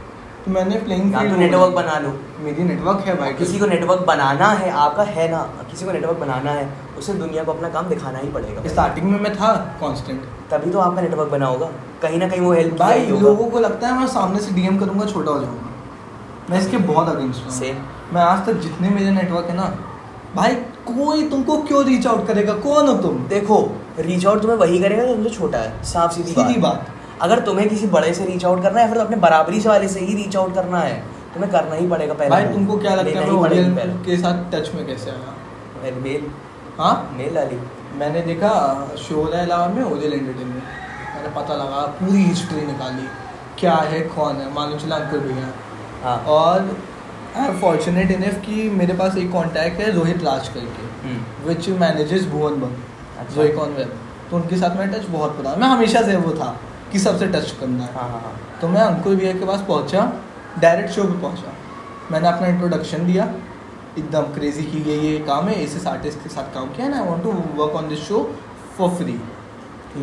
मैंने प्लेइंग या तो नेटवर्क बना लो। मेरी नेटवर्क है भाई। किसी को नेटवर्क बनाना है आपका है ना। किसी को नेटवर्क बनाना है उसे दुनिया को अपना काम दिखाना ही पड़ेगा। स्टार्टिंग में मैं था कांस्टेंट तभी तो आपका नेटवर्क बना होगा। कहीं ना कहीं वो हेल्प भाई लोगों को लगता है मैं सामने से डीएम करूँगा छोटा हो जाऊँगा। मैं इसके बहुत अगेंस्ट हूँ। सेम मैं आज तक जितने मेरे नेटवर्क है ना भाई कोई तुमको क्यों रीच आउट करेगा? कौन हो तुम? देखो रीच आउट तुम्हें वही करेगा जो तुमसे छोटा है। साफ़ सीधी सीधी बात। बात। अगर तुम्हें किसी बड़े से रीच आउट करना है या फिर अपने बराबरी से वाले से ही रीच आउट करना है। तुम्हें करना ही पड़ेगा पहले भाई तुमको क्या लगता है मैं पड़ेगी ओरियन पहले। के साथ टच में कैसे आया? मेल मेल हाँ? मेल डाली। मैंने देखा शोला इलाहाबाद में ओरियल एंटरटेनमेंट मैंने पता लगा पूरी हिस्ट्री निकाली। क्या है कौन है? मालूम चला अंकुर भैया। हाँ। और आई एम फॉर्चुनेट इनफ कि मेरे पास एक कांटेक्ट है रोहित राज करके हम्म, विच मैनेजेस भुवन बम अच्छा। जो इकॉन वेब तो उनके साथ मैं टच बहुत पुराना मैं हमेशा से वो था। कि सबसे टच करना है। हाँ हाँ हाँ। तो मैं अंकुर भैया के पास पहुँचा डायरेक्ट शो पे पहुँचा। मैंने अपना इंट्रोडक्शन दिया। एकदम क्रेजी की गई ये काम है इस आर्टिस्ट के साथ काम किया and I want to work on this show for free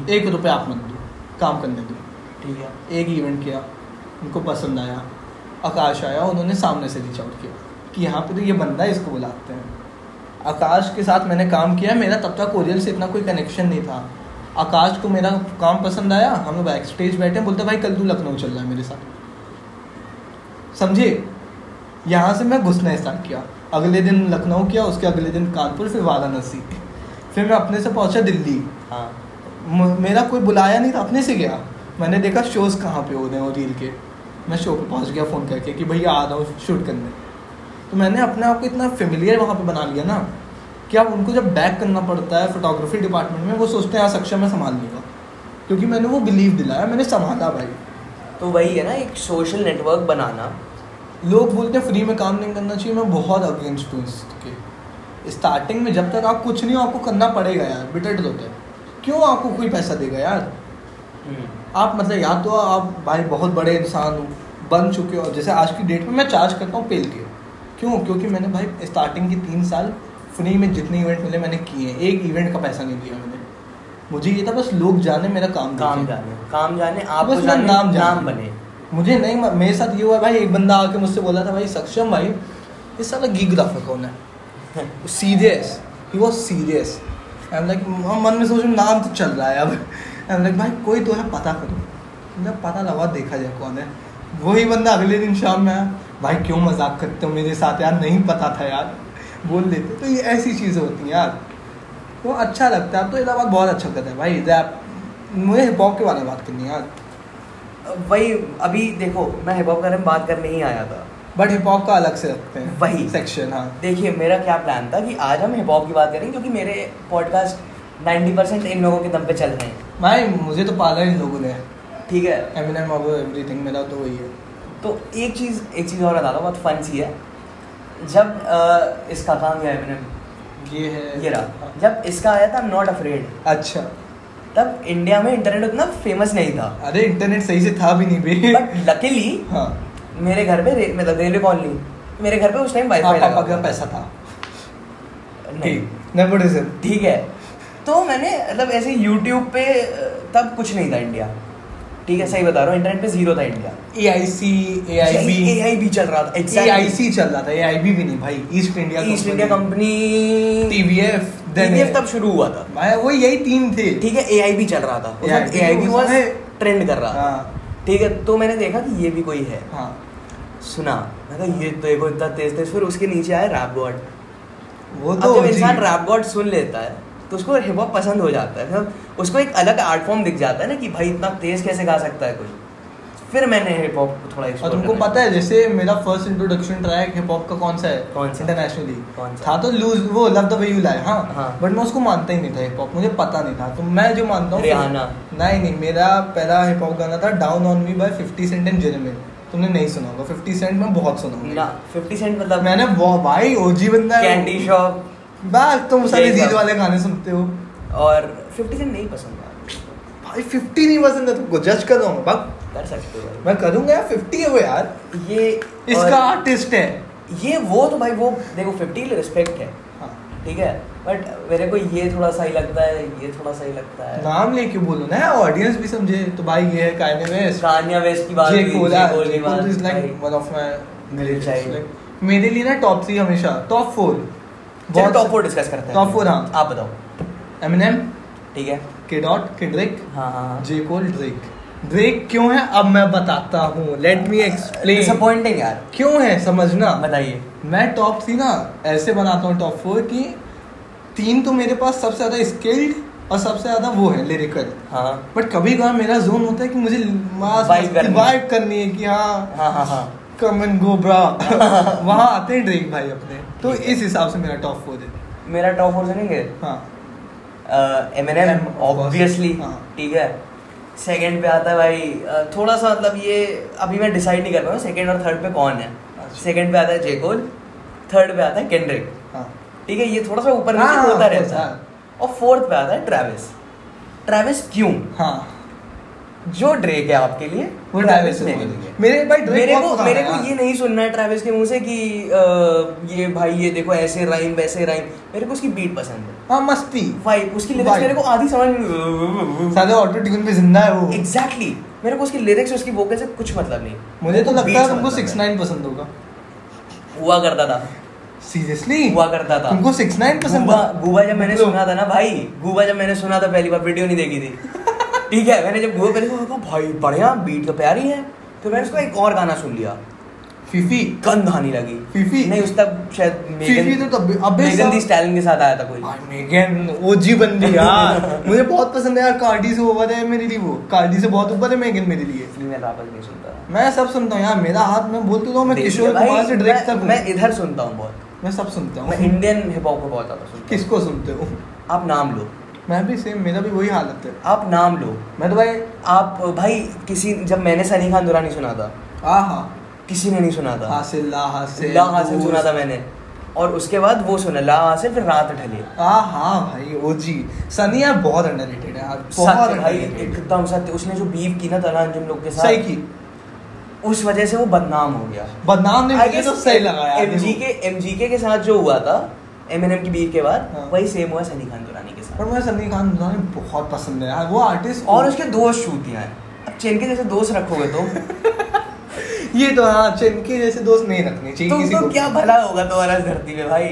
एक रुपये आप मत दो काम करने दो। ठीक है। एक इवेंट किया उनको पसंद आया। आकाश आया उन्होंने सामने से रीच आउट किया कि यहाँ पे तो ये बंदा है इसको बुलाते हैं। आकाश के साथ मैंने काम किया मेरा तब तक ओरियल से इतना कोई कनेक्शन नहीं था। आकाश को मेरा काम पसंद आया हम लोग बैक स्टेज बैठे बोलते भाई कल तू लखनऊ चल रहा है मेरे साथ। समझे? यहाँ से मैं घुसना स्टार्ट किया। अगले दिन लखनऊ किया उसके अगले दिन कानपुर फिर वाराणसी। फिर मैं अपने से पहुँचा दिल्ली। हाँ। मेरा कोई बुलाया नहीं था अपने से गया। मैंने देखा शोज़ कहाँ पे हो रहे हैं और रील के। मैं शो पे पहुँच गया फ़ोन करके कि भैया आ रहा हूँ शूट करने। तो मैंने अपने आप को इतना फेमिलियर वहाँ पे बना लिया ना कि अब उनको जब बैक करना पड़ता है फोटोग्राफी डिपार्टमेंट में वो सोचते हैं यार सक्षम मैं संभाल लूँगा। क्योंकि मैंने वो बिलीव दिलाया मैंने संभाला भाई। तो वही है ना एक सोशल नेटवर्क बनाना। लोग बोलते हैं फ्री में काम नहीं करना चाहिए। मैं बहुत अगेंस्ट हूँ इसके। स्टार्टिंग में जब तक आप कुछ नहीं हो आपको करना पड़ेगा यार बिटेड होते हैं। क्यों आपको कोई पैसा देगा यार? हम्म, आप मतलब या तो आप भाई बहुत बड़े इंसान हो बन चुके हो। जैसे आज की डेट में मैं चार्ज करता हूँ पेल के। क्यों? क्योंकि मैंने भाई स्टार्टिंग के तीन साल फ्री में जितने इवेंट मिले मैंने किए एक इवेंट का पैसा नहीं दिया मैंने। मुझे ये था बस लोग जाने मेरा काम काम जाने काम जाने आप बस जाने नाम जाने। नाम बने। मुझे नहीं मेरे साथ ये हुआ भाई एक बंदा आके मुझसे बोला था भाई सक्षम भाई इस साला गिग्राफर कौन है? Serious he was serious I am like मन में सोच नाम तो चल रहा है अब। आई एम लाइक भाई कोई तो है पता करो। मतलब पता लगा देखा जाए कौन है। वही बंदा अगले दिन शाम में आया। भाई क्यों मज़ाक करते हो मेरे साथ यार? नहीं पता था यार। बोल देते तो ये ऐसी चीज़ें होती हैं यार। वो अच्छा लगता है अब तो इलाहाबाद बहुत अच्छा करता है भाई रैप मुझे हिप हॉप के बारे में बात करनी है यार। वही अभी देखो मैं हिप हॉप के बारे में बात करने ही आया था। बट हिप हॉप का अलग से रखते हैं वही। सेक्शन हाँ। देखिए मेरा क्या प्लान था कि आज हम हिप हॉप की बात करेंगे क्योंकि मेरे पॉडकास्ट 90% परसेंट इन लोगों के दम पे चल रहे हैं। भाई मुझे तो पाला इन लोगों ने। ठीक है। एमिनेम एवरीथिंग मेरा तो वही है। तो एक चीज़ एक चीज़ और बताता हूँ बहुत फन सी है। जब इसका काम क्या है मैंने ये है। ये रहा। जब इसका आया था नॉट अफ्रेड अच्छा। तब इंडिया में इंटरनेट उतना फ़ेमस नहीं था। अरे इंटरनेट सही से था भी नहीं बे। बट लकीली हाँ। मेरे घर पे रे- मतलब रेलवे कॉलोनी मेरे घर पे उस टाइम हाँ, वाईफाई पापा लगा का पैसा था। नहीं। ठीक नेपोटिज्म ठीक है। तो मैंने मतलब ऐसे यूट्यूब पे तब कुछ नहीं था इंडिया ठीक है सही बता रहा हूँ इंटरनेट पे ज़ीरो था India A I C A I B A आई भी चल रहा था ए आई सी चल रहा था ए आई बी भी नहीं भाई East India East India Company TVF TVF तब शुरू हुआ था। भाई वो यही तीन थे। ठीक है ए आई भी चल रहा था। ए आई वॉज़ ट्रेंड कर रहा था। हाँ। ठीक है तो मैंने देखा कि ये भी कोई है। हाँ। सुना। मैं कहा ये तो देखो इतना तेज तेज फिर उसके नीचे आया रैप गॉड वो तो जब इंसान रैप गॉड सुन लेता है तो उसको हिप हॉप पसंद हो जाता है मतलब उसको एक अलग आर्ट फॉर्म दिख जाता है ना कि भाई इतना तेज कैसे गा सकता है कोई। फिर मैंने हिप हॉप को थोड़ा और तुमको पता है जैसे मेरा first introduction track hip hop का कौन सा है? कौन सा? इंटरनेशनली कौन सा? था तो लूज वो love the way you lie हाँ। हाँ। बट मैं उसको मानता ही नहीं था हिप हॉप मुझे पता नहीं था। तो मैं जो मानता हूँ रिहाना। नहीं नहीं मेरा पहला हिप हॉप गाना था down on me by 50 cent and Jeremih तुमने नहीं सुना होगा 50 सेंट मैं बहुत सुना ना हूँ 50 सेंट मतलब मैंने वो भाई ओजी बंदा कैंडी शॉप बैक तुम सारे जीत वाले गाने सुनते हो। और 50 सेंट नहीं पसंद भाई 50 नहीं पसंद है तुमको जज कर दूँगा बक कर सकते हो मैं करूँगा यार 50 है वो यार। ये इसका आर्टिस्ट है। ये वो तो भाई वो देखो 50 ले रिस्पेक्ट है। हाँ। ठीक है? बट मेरे को ये थोड़ा सा ही लगता है ये थोड़ा सा ही लगता है। नाम लेके बोलो ना ऑडियंस भी समझे। तो भाई ये है कायने वेस्ट कान्या वेस्ट की बात जे कोल की बात is like one of my मेरे लिए ना टॉप 3 हमेशा टॉप 4 बहुत टॉप फोर डिस्कस करते हैं। टॉप फोर हाँ। आप बताओ। एम एन एम ठीक है। के डॉट के ड्रिक हाँ हाँ। जे कोल ड्रिक ड्रिक क्यों है? अब मैं बताता हूँ। लेट मी एक्सप्लेन डिसअपॉइंटिंग यार। क्यों है? समझना। बताइए। मैं टॉप थ्री ना ऐसे बनाता हूँ टॉप फोर की तीन तो मेरे पास सबसे ज़्यादा स्किल्ड और सबसे ज़्यादा वो है लिरिकल हाँ। बट कभी कभार मेरा जोन होता है कि मुझे वाइब करनी।, करनी है कि हाँ। हाँ हाँ हाँ। कम एंड गो ब्रा वहाँ आते हैं ड्रेक भाई अपने। तो इस हिसाब से मेरा टॉप फोर है मेरा टॉप फोर सुनेंगे? हाँ। M N M. ऑब्वियसली हाँ। ठीक है। सेकंड पे आता है भाई अ, थोड़ा सा मतलब ये अभी मैं डिसाइड नहीं कर पाया सेकंड और थर्ड पे कौन है। अच्छा। सेकंड पे आता है जेकोल थर्ड पे आता है केंड्रिक हाँ। ठीक है ये थोड़ा सा ऊपर हाँ, नीचे होता रहता है। हाँ। और फोर्थ पे आता है ट्रेविस ट्रेविस क्यों? हाँ। जो ड्रेक है आपके लिए वो ट्रेविस ट्रेविस मेरे भाई ड्रेक मेरे को मेरे को ये नहीं सुनना है ट्रेविस के मुँह से कि ये भाई ये देखो ऐसे राइम वैसे राइम मेरे को उसकी बीट पसंद है। हाँ मस्ती। वाइब उसकी लिरिक्स मेरे को आधी समझ साले ऑटो ट्यून पे ज़िंदा है वो। एग्जैक्टली मेरे को उसकी लिरिक्स उसकी वोकल से कुछ मतलब नहीं। मुझे तो लगता है तुमको मतलब सिक्स है। नाइन पसंद होगा। हुआ करता था। सीरियसली हुआ करता था। तुमको सिक्स नाइन पसंद गूबा था? गूबा जब मैंने सुना था ना भाई गूबा जब मैंने सुना था पहली बार वीडियो नहीं देखी थी। ठीक है मैंने जब पहले सुना, भाई बढ़िया बीट तो प्यारी है। तो मैंने उसका एक और गाना सुन लिया। फीफी गंद आने लगी। फीफी? नहीं उस तक शायद फीफी तो तब अबे मेगन दी स्टालिन के साथ आया था कोई। मेगन ओजी बंदी यार। मुझे बहुत पसंद है यार कार्डी से ऊपर है मेरे लिए वो। कार्डी से बहुत ऊपर है मेगन मेरे लिए। फीमेल रैपर नहीं सुनता। मैं सब सुनता हूँ यार मेरा हाथ मैं बोलते तो मैं किशोर कुमार से ड्रेक तक हूँ। मैं इधर सुनता हूँ बहुत। मैं सब सुनता मैं हूँ इंडियन हिप हॉप को बहुत ज़्यादा सुनता हूँ। किसको सुनते हो? आप नाम लो। मैं भी सेम मेरा भी वही हालत है। आप नाम लो। मैं तो भाई आप भाई किसी जब मैंने सनी खान दुरानी सुना था। आहा किसी ने नहीं सुना था। हासिल ला हासिल ला हासिल सुना था मैंने। और उसके बाद वो सुना ला हासिल फिर रात ढले हाँ हाँ भाई ओजी सनी यार बहुत अंडररेटेड है बहुत भाई एकदम सत्य उसने जो बीफ की ना तला अंजुम लोग के साथ सही की। उस वजह से वो बदनाम हो गया। बदनाम ने मुझे तो सही लगा यार एमजी के एमजीके के साथ जो हुआ था एमएनएम की बीफ के बाद हाँ। वही सेम हुआ सनी खान दुरानी पर मुझे सनी खान दुरानी बहुत पसंद है। यार वो आर्टिस्ट और उसके दोस्त शूतियाँ हैं। अब चेन के जैसे दोस्त रखोगे तो? ये तो हाँ चिनके जैसे दोस्त नहीं रखने चाहिए तुम किसी तो को। क्या भला होगा तुम्हारा धरती में भाई?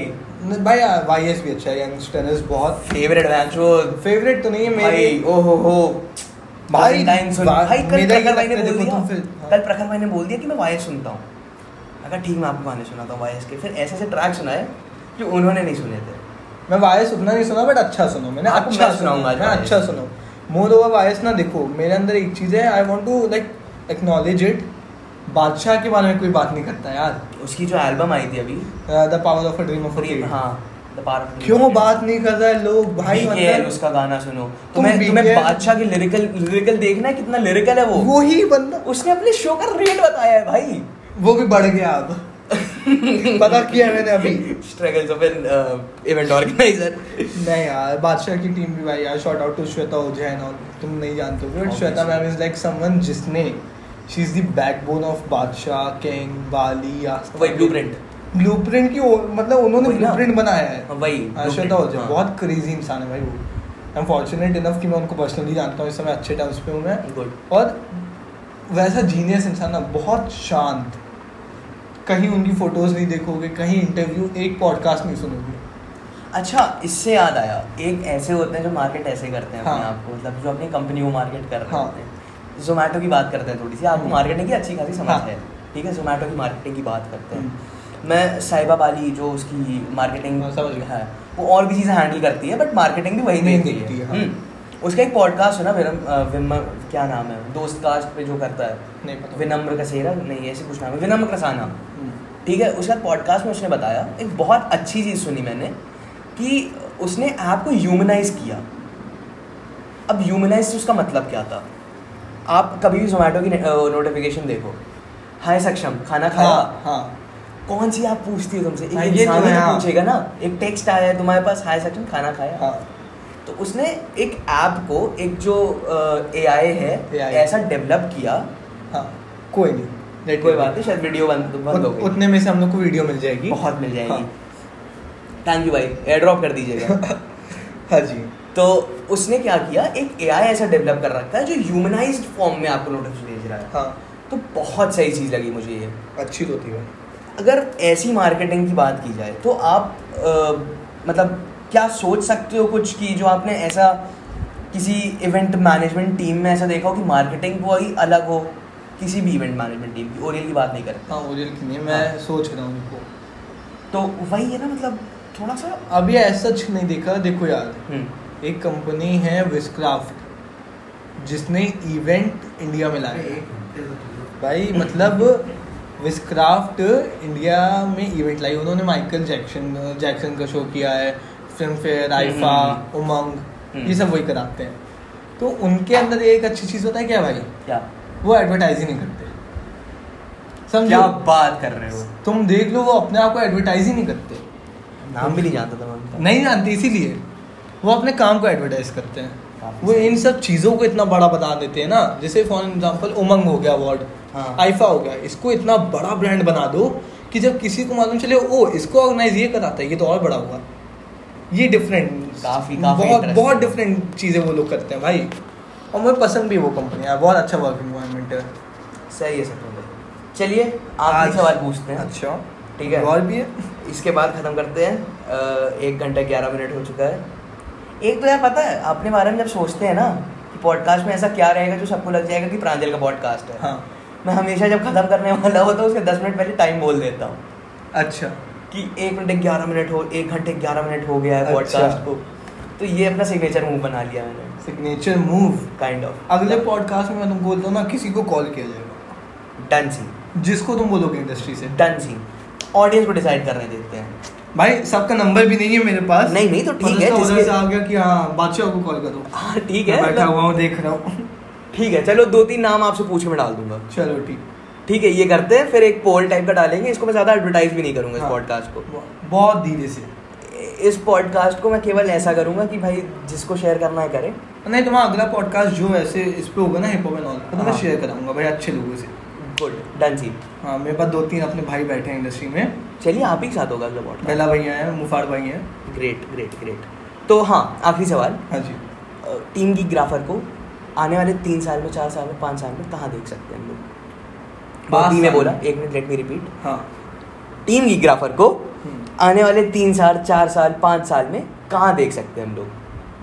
भाई वाई एस भी अच्छा है यंगस्टर्स बहुत। फेवरेट मैच वो फेवरेट तो नहीं है मेरी ओ हो हो। भाई, भाई कल प्रखर भाई ने बोल दिया। हाँ। कल प्रखर भाई ने बोल दिया कि मैं वायस सुनता हूँ। अगर ठीक मैं आपको गाने सुनाता हूँ वायस के। फिर ऐसे ऐसे ट्रैक सुनाए जो उन्होंने नहीं सुने थे। मैं वायस उतना नहीं सुना बट अच्छा सुनो। मैंने अच्छा सुनाऊँगा मैं अच्छा सुनो। मोर ओवर वायस ना देखो। मेरे अंदर एक चीज़ है I want to like acknowledge it Badshah के बारे में कोई बात नहीं करता यार। उसकी जो एल्बम आई थी अभी। The power of a dream of a हाँ क्यों बात नहीं कर रहे लोग भाई? मतलब उसका गाना सुनो। तुम तुम्हें तुम्हें BKL बादशाह की लिरिकल लिरिकल देखना है कितना लिरिकल है वो। वही बंदा। उसने अपने शो का रेट बताया है भाई। वो भी बढ़ गया अब। पता किया मैंने अभी। Struggles of an event organizer नहीं यार बादशाह की टीम भी भाई यार शॉर्ट आउट टू श्वेता ओझैन और तुम नहीं जानते हो। But Shweta ma'am is like someone जिसने she is the backbone of Badshah king बाली वही ब्लूप्रिंट ब्लूप्रिंट की मतलब उन्होंने ब्लूप्रिंट बनाया है। वही हाँ, श्वेता blueprint, ओझैन हाँ। बहुत क्रेजी इंसान है भाई वो। आई एम फॉर्चुनेट इनफ कि मैं उनको पर्सनली जानता हूँ इस समय अच्छे टर्म्स पे हूँ मैं. और वैसा जीनियस इंसान ना बहुत शांत। कहीं उनकी फ़ोटोज़ नहीं देखोगे कहीं इंटरव्यू एक पॉडकास्ट नहीं सुनोगे अच्छा इससे याद आया एक ऐसे होते हैं जो मार्केट ऐसे करते हैं अपने हाँ। आप को मतलब जो अपनी कंपनी को मार्केट कर रहे हाँ। होते हैं जोमेटो की बात करते हैं थोड़ी सी आपको हम्म। मार्केटिंग की अच्छी खासी समझ हाँ। है ठीक है जोमेटो की मार्केटिंग की बात करते हैं हम्म। मैं साहिबा बाली जो उसकी मार्केटिंग हाँ, समझ है वो और भी चीज़ें हैंडल करती है बट मार्केटिंग भी वही नहीं देखती हाँ। हम्म। उसका एक पॉडकास्ट है ना विनम विनम क्या नाम है? दोस्त कास्ट पे जो करता है। नहीं पता। विनम्र कसेरा नहीं ऐसे कुछ नाम है। विनम्र कसाना हम्म। ठीक है उसका पॉडकास्ट में उसने बताया एक बहुत अच्छी चीज़ सुनी मैंने कि उसने ऐप को ह्यूमनाइज किया। अब ह्यूमनाइज से उसका मतलब क्या था? आप कभी भी जोमेटो की नोटिफिकेशन देखो। हाय सक्षम खाना खाया? हाँ हाँ। कौन सी आप पूछती हो तुमसे? एक हाँ, तो इंसान है, तो हाँ। पूछेगा ना। एक टेक्स्ट आया है तुम्हारे पास हाय सक्षम खाना खाया? हाँ। तो उसने एक ऐप को एक जो ए आई है AI ऐसा डेवलप किया। हाँ कोई नहीं। कोई बात नहीं शायद वीडियो बंद बंद हो गई। उतने में से हम लोग को वीडियो मिल जाएगी। बहुत मिल जाएगी। हाँ। थैंक यू भाई। एयर ड्रॉप कर दीजिएगा। हाँ जी। तो उसने क्या किया एक एआई ऐसा डेवलप कर रखा है जो ह्यूमनाइज फॉर्म में आपको नोटिस भेज रहा है। हाँ। तो बहुत सही चीज़ लगी मुझे ये। अच्छी तो थी भाई। अगर ऐसी मार्केटिंग की बात की जाए तो आप अ, मतलब क्या सोच सकते हो कुछ कि जो आपने ऐसा किसी इवेंट मैनेजमेंट टीम में ऐसा देखा हो कि मार्केटिंग वो ही अलग हो किसी भी इवेंट मैनेजमेंट टीम की? ओरियल की बात नहीं करते हाँ ओरियल की नहीं मैं हाँ। सोच रहा हूँ उनको। तो वही है ना मतलब थोड़ा सा अभी ऐसा सच नहीं देखा। देखो यार हम्म, एक कंपनी है विस्क्राफ्ट जिसने इवेंट इंडिया में लाया। भाई मतलब विस्क्राफ्ट इंडिया में इवेंट लाई। उन्होंने माइकल जैक्सन जैक्सन का शो किया है। फ़िल्म फेयर आईफा हम्म। उमंग हम्म। ये सब वही कराते हैं। तो उनके अंदर एक अच्छी चीज़ होता है क्या भाई? क्या? वो एडवर्टाइजिंग नहीं करते। क्या समझो बात कर रहे हो? तुम देख लो वो अपने आप को एडवर्टाइज ही नहीं करते। नाम भी नहीं जानता था मैं नहीं जानते इसीलिए। वो अपने काम को एडवर्टाइज करते हैं। वो इन सब चीज़ों को इतना बड़ा बता देते हैं ना। जैसे फॉर एग्ज़ाम्पल उमंग हो गया अवार्ड हाँ। आईफा हो गया। इसको इतना बड़ा ब्रांड बना दो कि जब किसी को मालूम चले ओ इसको ऑर्गेनाइज ये कराता है ये तो और बड़ा हुआ। ये डिफरेंट काफी- काफ़ी बहुत बहुत डिफरेंट चीज़ें वो लोग करते हैं भाई। और मुझे पसंद भी वो कंपनी है बहुत अच्छा वर्क इन्वायरमेंट है। सही है सर चलिए आखिरी आज- सवाल पूछते हैं। अच्छा। ठीक है। और भी है? इसके बाद खत्म करते हैं। एक घंटा ग्यारह मिनट हो चुका है। एक तो यार पता है अपने बारे में जब सोचते हैं ना कि पॉडकास्ट में ऐसा क्या रहेगा जो सबको लग जाएगा कि प्रांजल का पॉडकास्ट है। हाँ। मैं हमेशा जब खत्म करने वाला होता हूँ उसके दस मिनट पहले टाइम बोल देता हूँ। अच्छा। कि एक मिनट ग्यारह मिनट हो एक घंटे ग्यारह मिनट हो गया है अच्छा। पॉडकास्ट को। तो ये अपना सिग्नेचर मूव बना लिया मैंने। सिग्नेचर मूव काइंड ऑफ़ अगले पॉडकास्ट में मैं तुमको बोलता हूँ ना किसी को कॉल किया जाएगा। डन सी जिसको तुम बोलोगे इंडस्ट्री से। डन सी ऑडियंस को डिसाइड करने देते हैं। भाई सबका नंबर भी नहीं है मेरे पास। नहीं, नहीं, तो ठीक है, जिसके- उधर से आ गया कि हाँ बादशाह को कॉल करो। हाँ ठीक है बैठा मतलब- हुआ हूँ देख रहा हूँ। ठीक है चलो दो तीन नाम आपसे पूछ मैं डाल दूँगा। चलो ठीक। ठीक है ये करते हैं फिर एक पोल टाइप का डालेंगे। इसको मैं ज़्यादा एडवर्टाइज भी नहीं करूँगा इस हाँ। पॉडकास्ट को। बहुत धीरे से। इस पॉडकास्ट को मैं केवल ऐसा करूँगा कि भाई जिसको शेयर करना है करे। नहीं तुम्हारा अगला पॉडकास्ट जो ऐसे इस पे होगा ना हिप हॉप एंड ऑल तो मैं हाँ। शेयर कराऊँगा भाई अच्छे लोगों से। गुड डन सी हाँ मेरे पास दो तीन अपने भाई बैठे हैं इंडस्ट्री में। चलिए आप ही के साथ होगा अगला पॉडकास्ट बेला भैया हैं मुफाड़ भाई हैं। ग्रेट ग्रेट ग्रेट तो हाँ आखिरी सवाल। हाँ जी। टीम की ग्राफर को आने वाले तीन साल में चार साल में पाँच साल में कहाँ देख सकते हैं हम लोग? बहुत में बोला एक मिनट लेट मी रिपीट हाँ। टीम की ग्राफर को हम्म। आने वाले तीन साल चार साल पाँच साल में कहाँ देख सकते हैं हम लोग?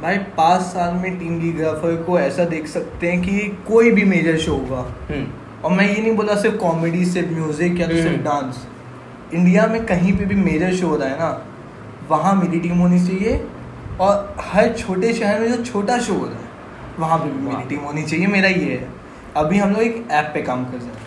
भाई पाँच साल में टीम लीग्राफर को ऐसा देख सकते हैं कि कोई भी मेजर शो होगा। हम्म, और मैं ये नहीं बोला सिर्फ़ कॉमेडी सिर्फ़ म्यूज़िक या तो सिर्फ़ हम्म। डांस इंडिया में कहीं पे भी मेजर शो हो रहा है ना वहाँ मेरी टीम होनी चाहिए और हर छोटे शहर में जो छोटा शो हो रहा है वहाँ पे भी। मेरी टीम होनी चाहिए मेरा ये है। अभी हम लोग एक ऐप पे काम कर रहे हैं।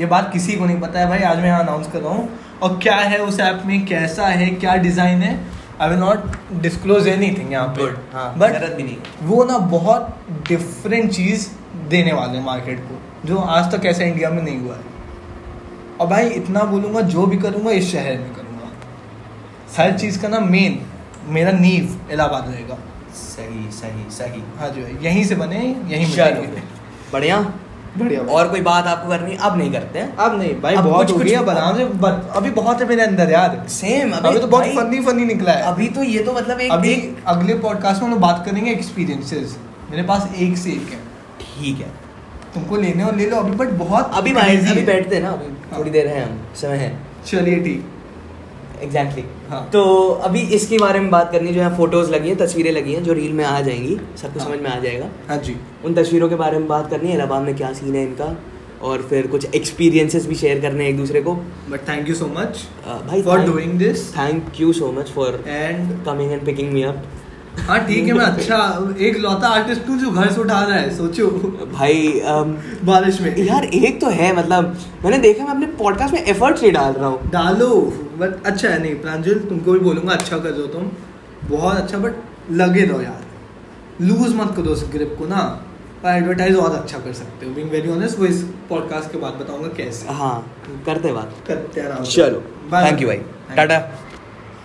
ये बात किसी को नहीं पता है भाई आज मैं यहाँ अनाउंस कर रहा हूँ। और क्या है उस ऐप में कैसा है क्या डिज़ाइन है I will not disclose anything यहाँ पे। हाँ, बट ज़रूरत भी नहीं वो ना बहुत डिफरेंट चीज़ देने वाले हैं मार्केट को जो आज तक ऐसा इंडिया में नहीं हुआ है। और भाई इतना बोलूँगा जो भी करूँगा इस शहर में करूँगा। हर चीज़ का ना मेन मेरा नींव इलाहाबाद रहेगा। सही सही सही। हाँ जो है यहीं से बने यहीं बढ़िया। बढ़िया और कोई बात आपको करनी अब नहीं करते हैं। अब नहीं भाई अब बहुत कुछ- हो गया से बट अभी बहुत है मेरे अंदर यार। सेम अभी अभी तो बहुत फनी फनी निकला है। अभी तो ये तो मतलब एक अभी एक अगले पॉडकास्ट में हम लोग बात करेंगे एक्सपीरियंसेस मेरे पास एक से एक है। ठीक है। तुमको लेने और ले लो अभी बट बहुत अभी अभी बैठते हैं ना अभी हाँ। थोड़ी देर है हम समय है। चलिए ठीक। एग्जैक्टली हाँ। तो अभी इसके बारे में बात करनी जो है फ़ोटोज़ लगी है तस्वीरें लगी हैं जो रील में आ जाएँगी सबको हाँ। समझ में आ जाएगा। हाँ जी। उन तस्वीरों के बारे में बात करनी है इलाहाबाद में क्या सीन है इनका और फिर कुछ एक्सपीरियंसेस भी शेयर करने हैं एक दूसरे को। But thank you so much भाई for doing this thank you so much for and coming and picking me up हाँ ठीक है मैं अच्छा एक लौता आर्टिस्ट हूँ जो घर से उठा रहा है सोचो। भाई अम, बारिश में। यार एक तो है मतलब मैंने देखा मैं अपने पॉडकास्ट में एफर्ट्स नहीं डाल रहा हूँ। डालो बट अच्छा है नहीं प्रांजल तुमको भी बोलूँगा अच्छा कर दो तुम। बहुत अच्छा बट लगे रहो यार। लूज मत करो उस ग्रिप को ना। पर एडवर्टाइज और अच्छा कर सकते हो। बीइंग वेरी ऑनेस्ट वो इस पॉडकास्ट के बाद बताऊँगा कैसे। हाँ करते बात। करते। चलो थैंक यू भाई। टाटा।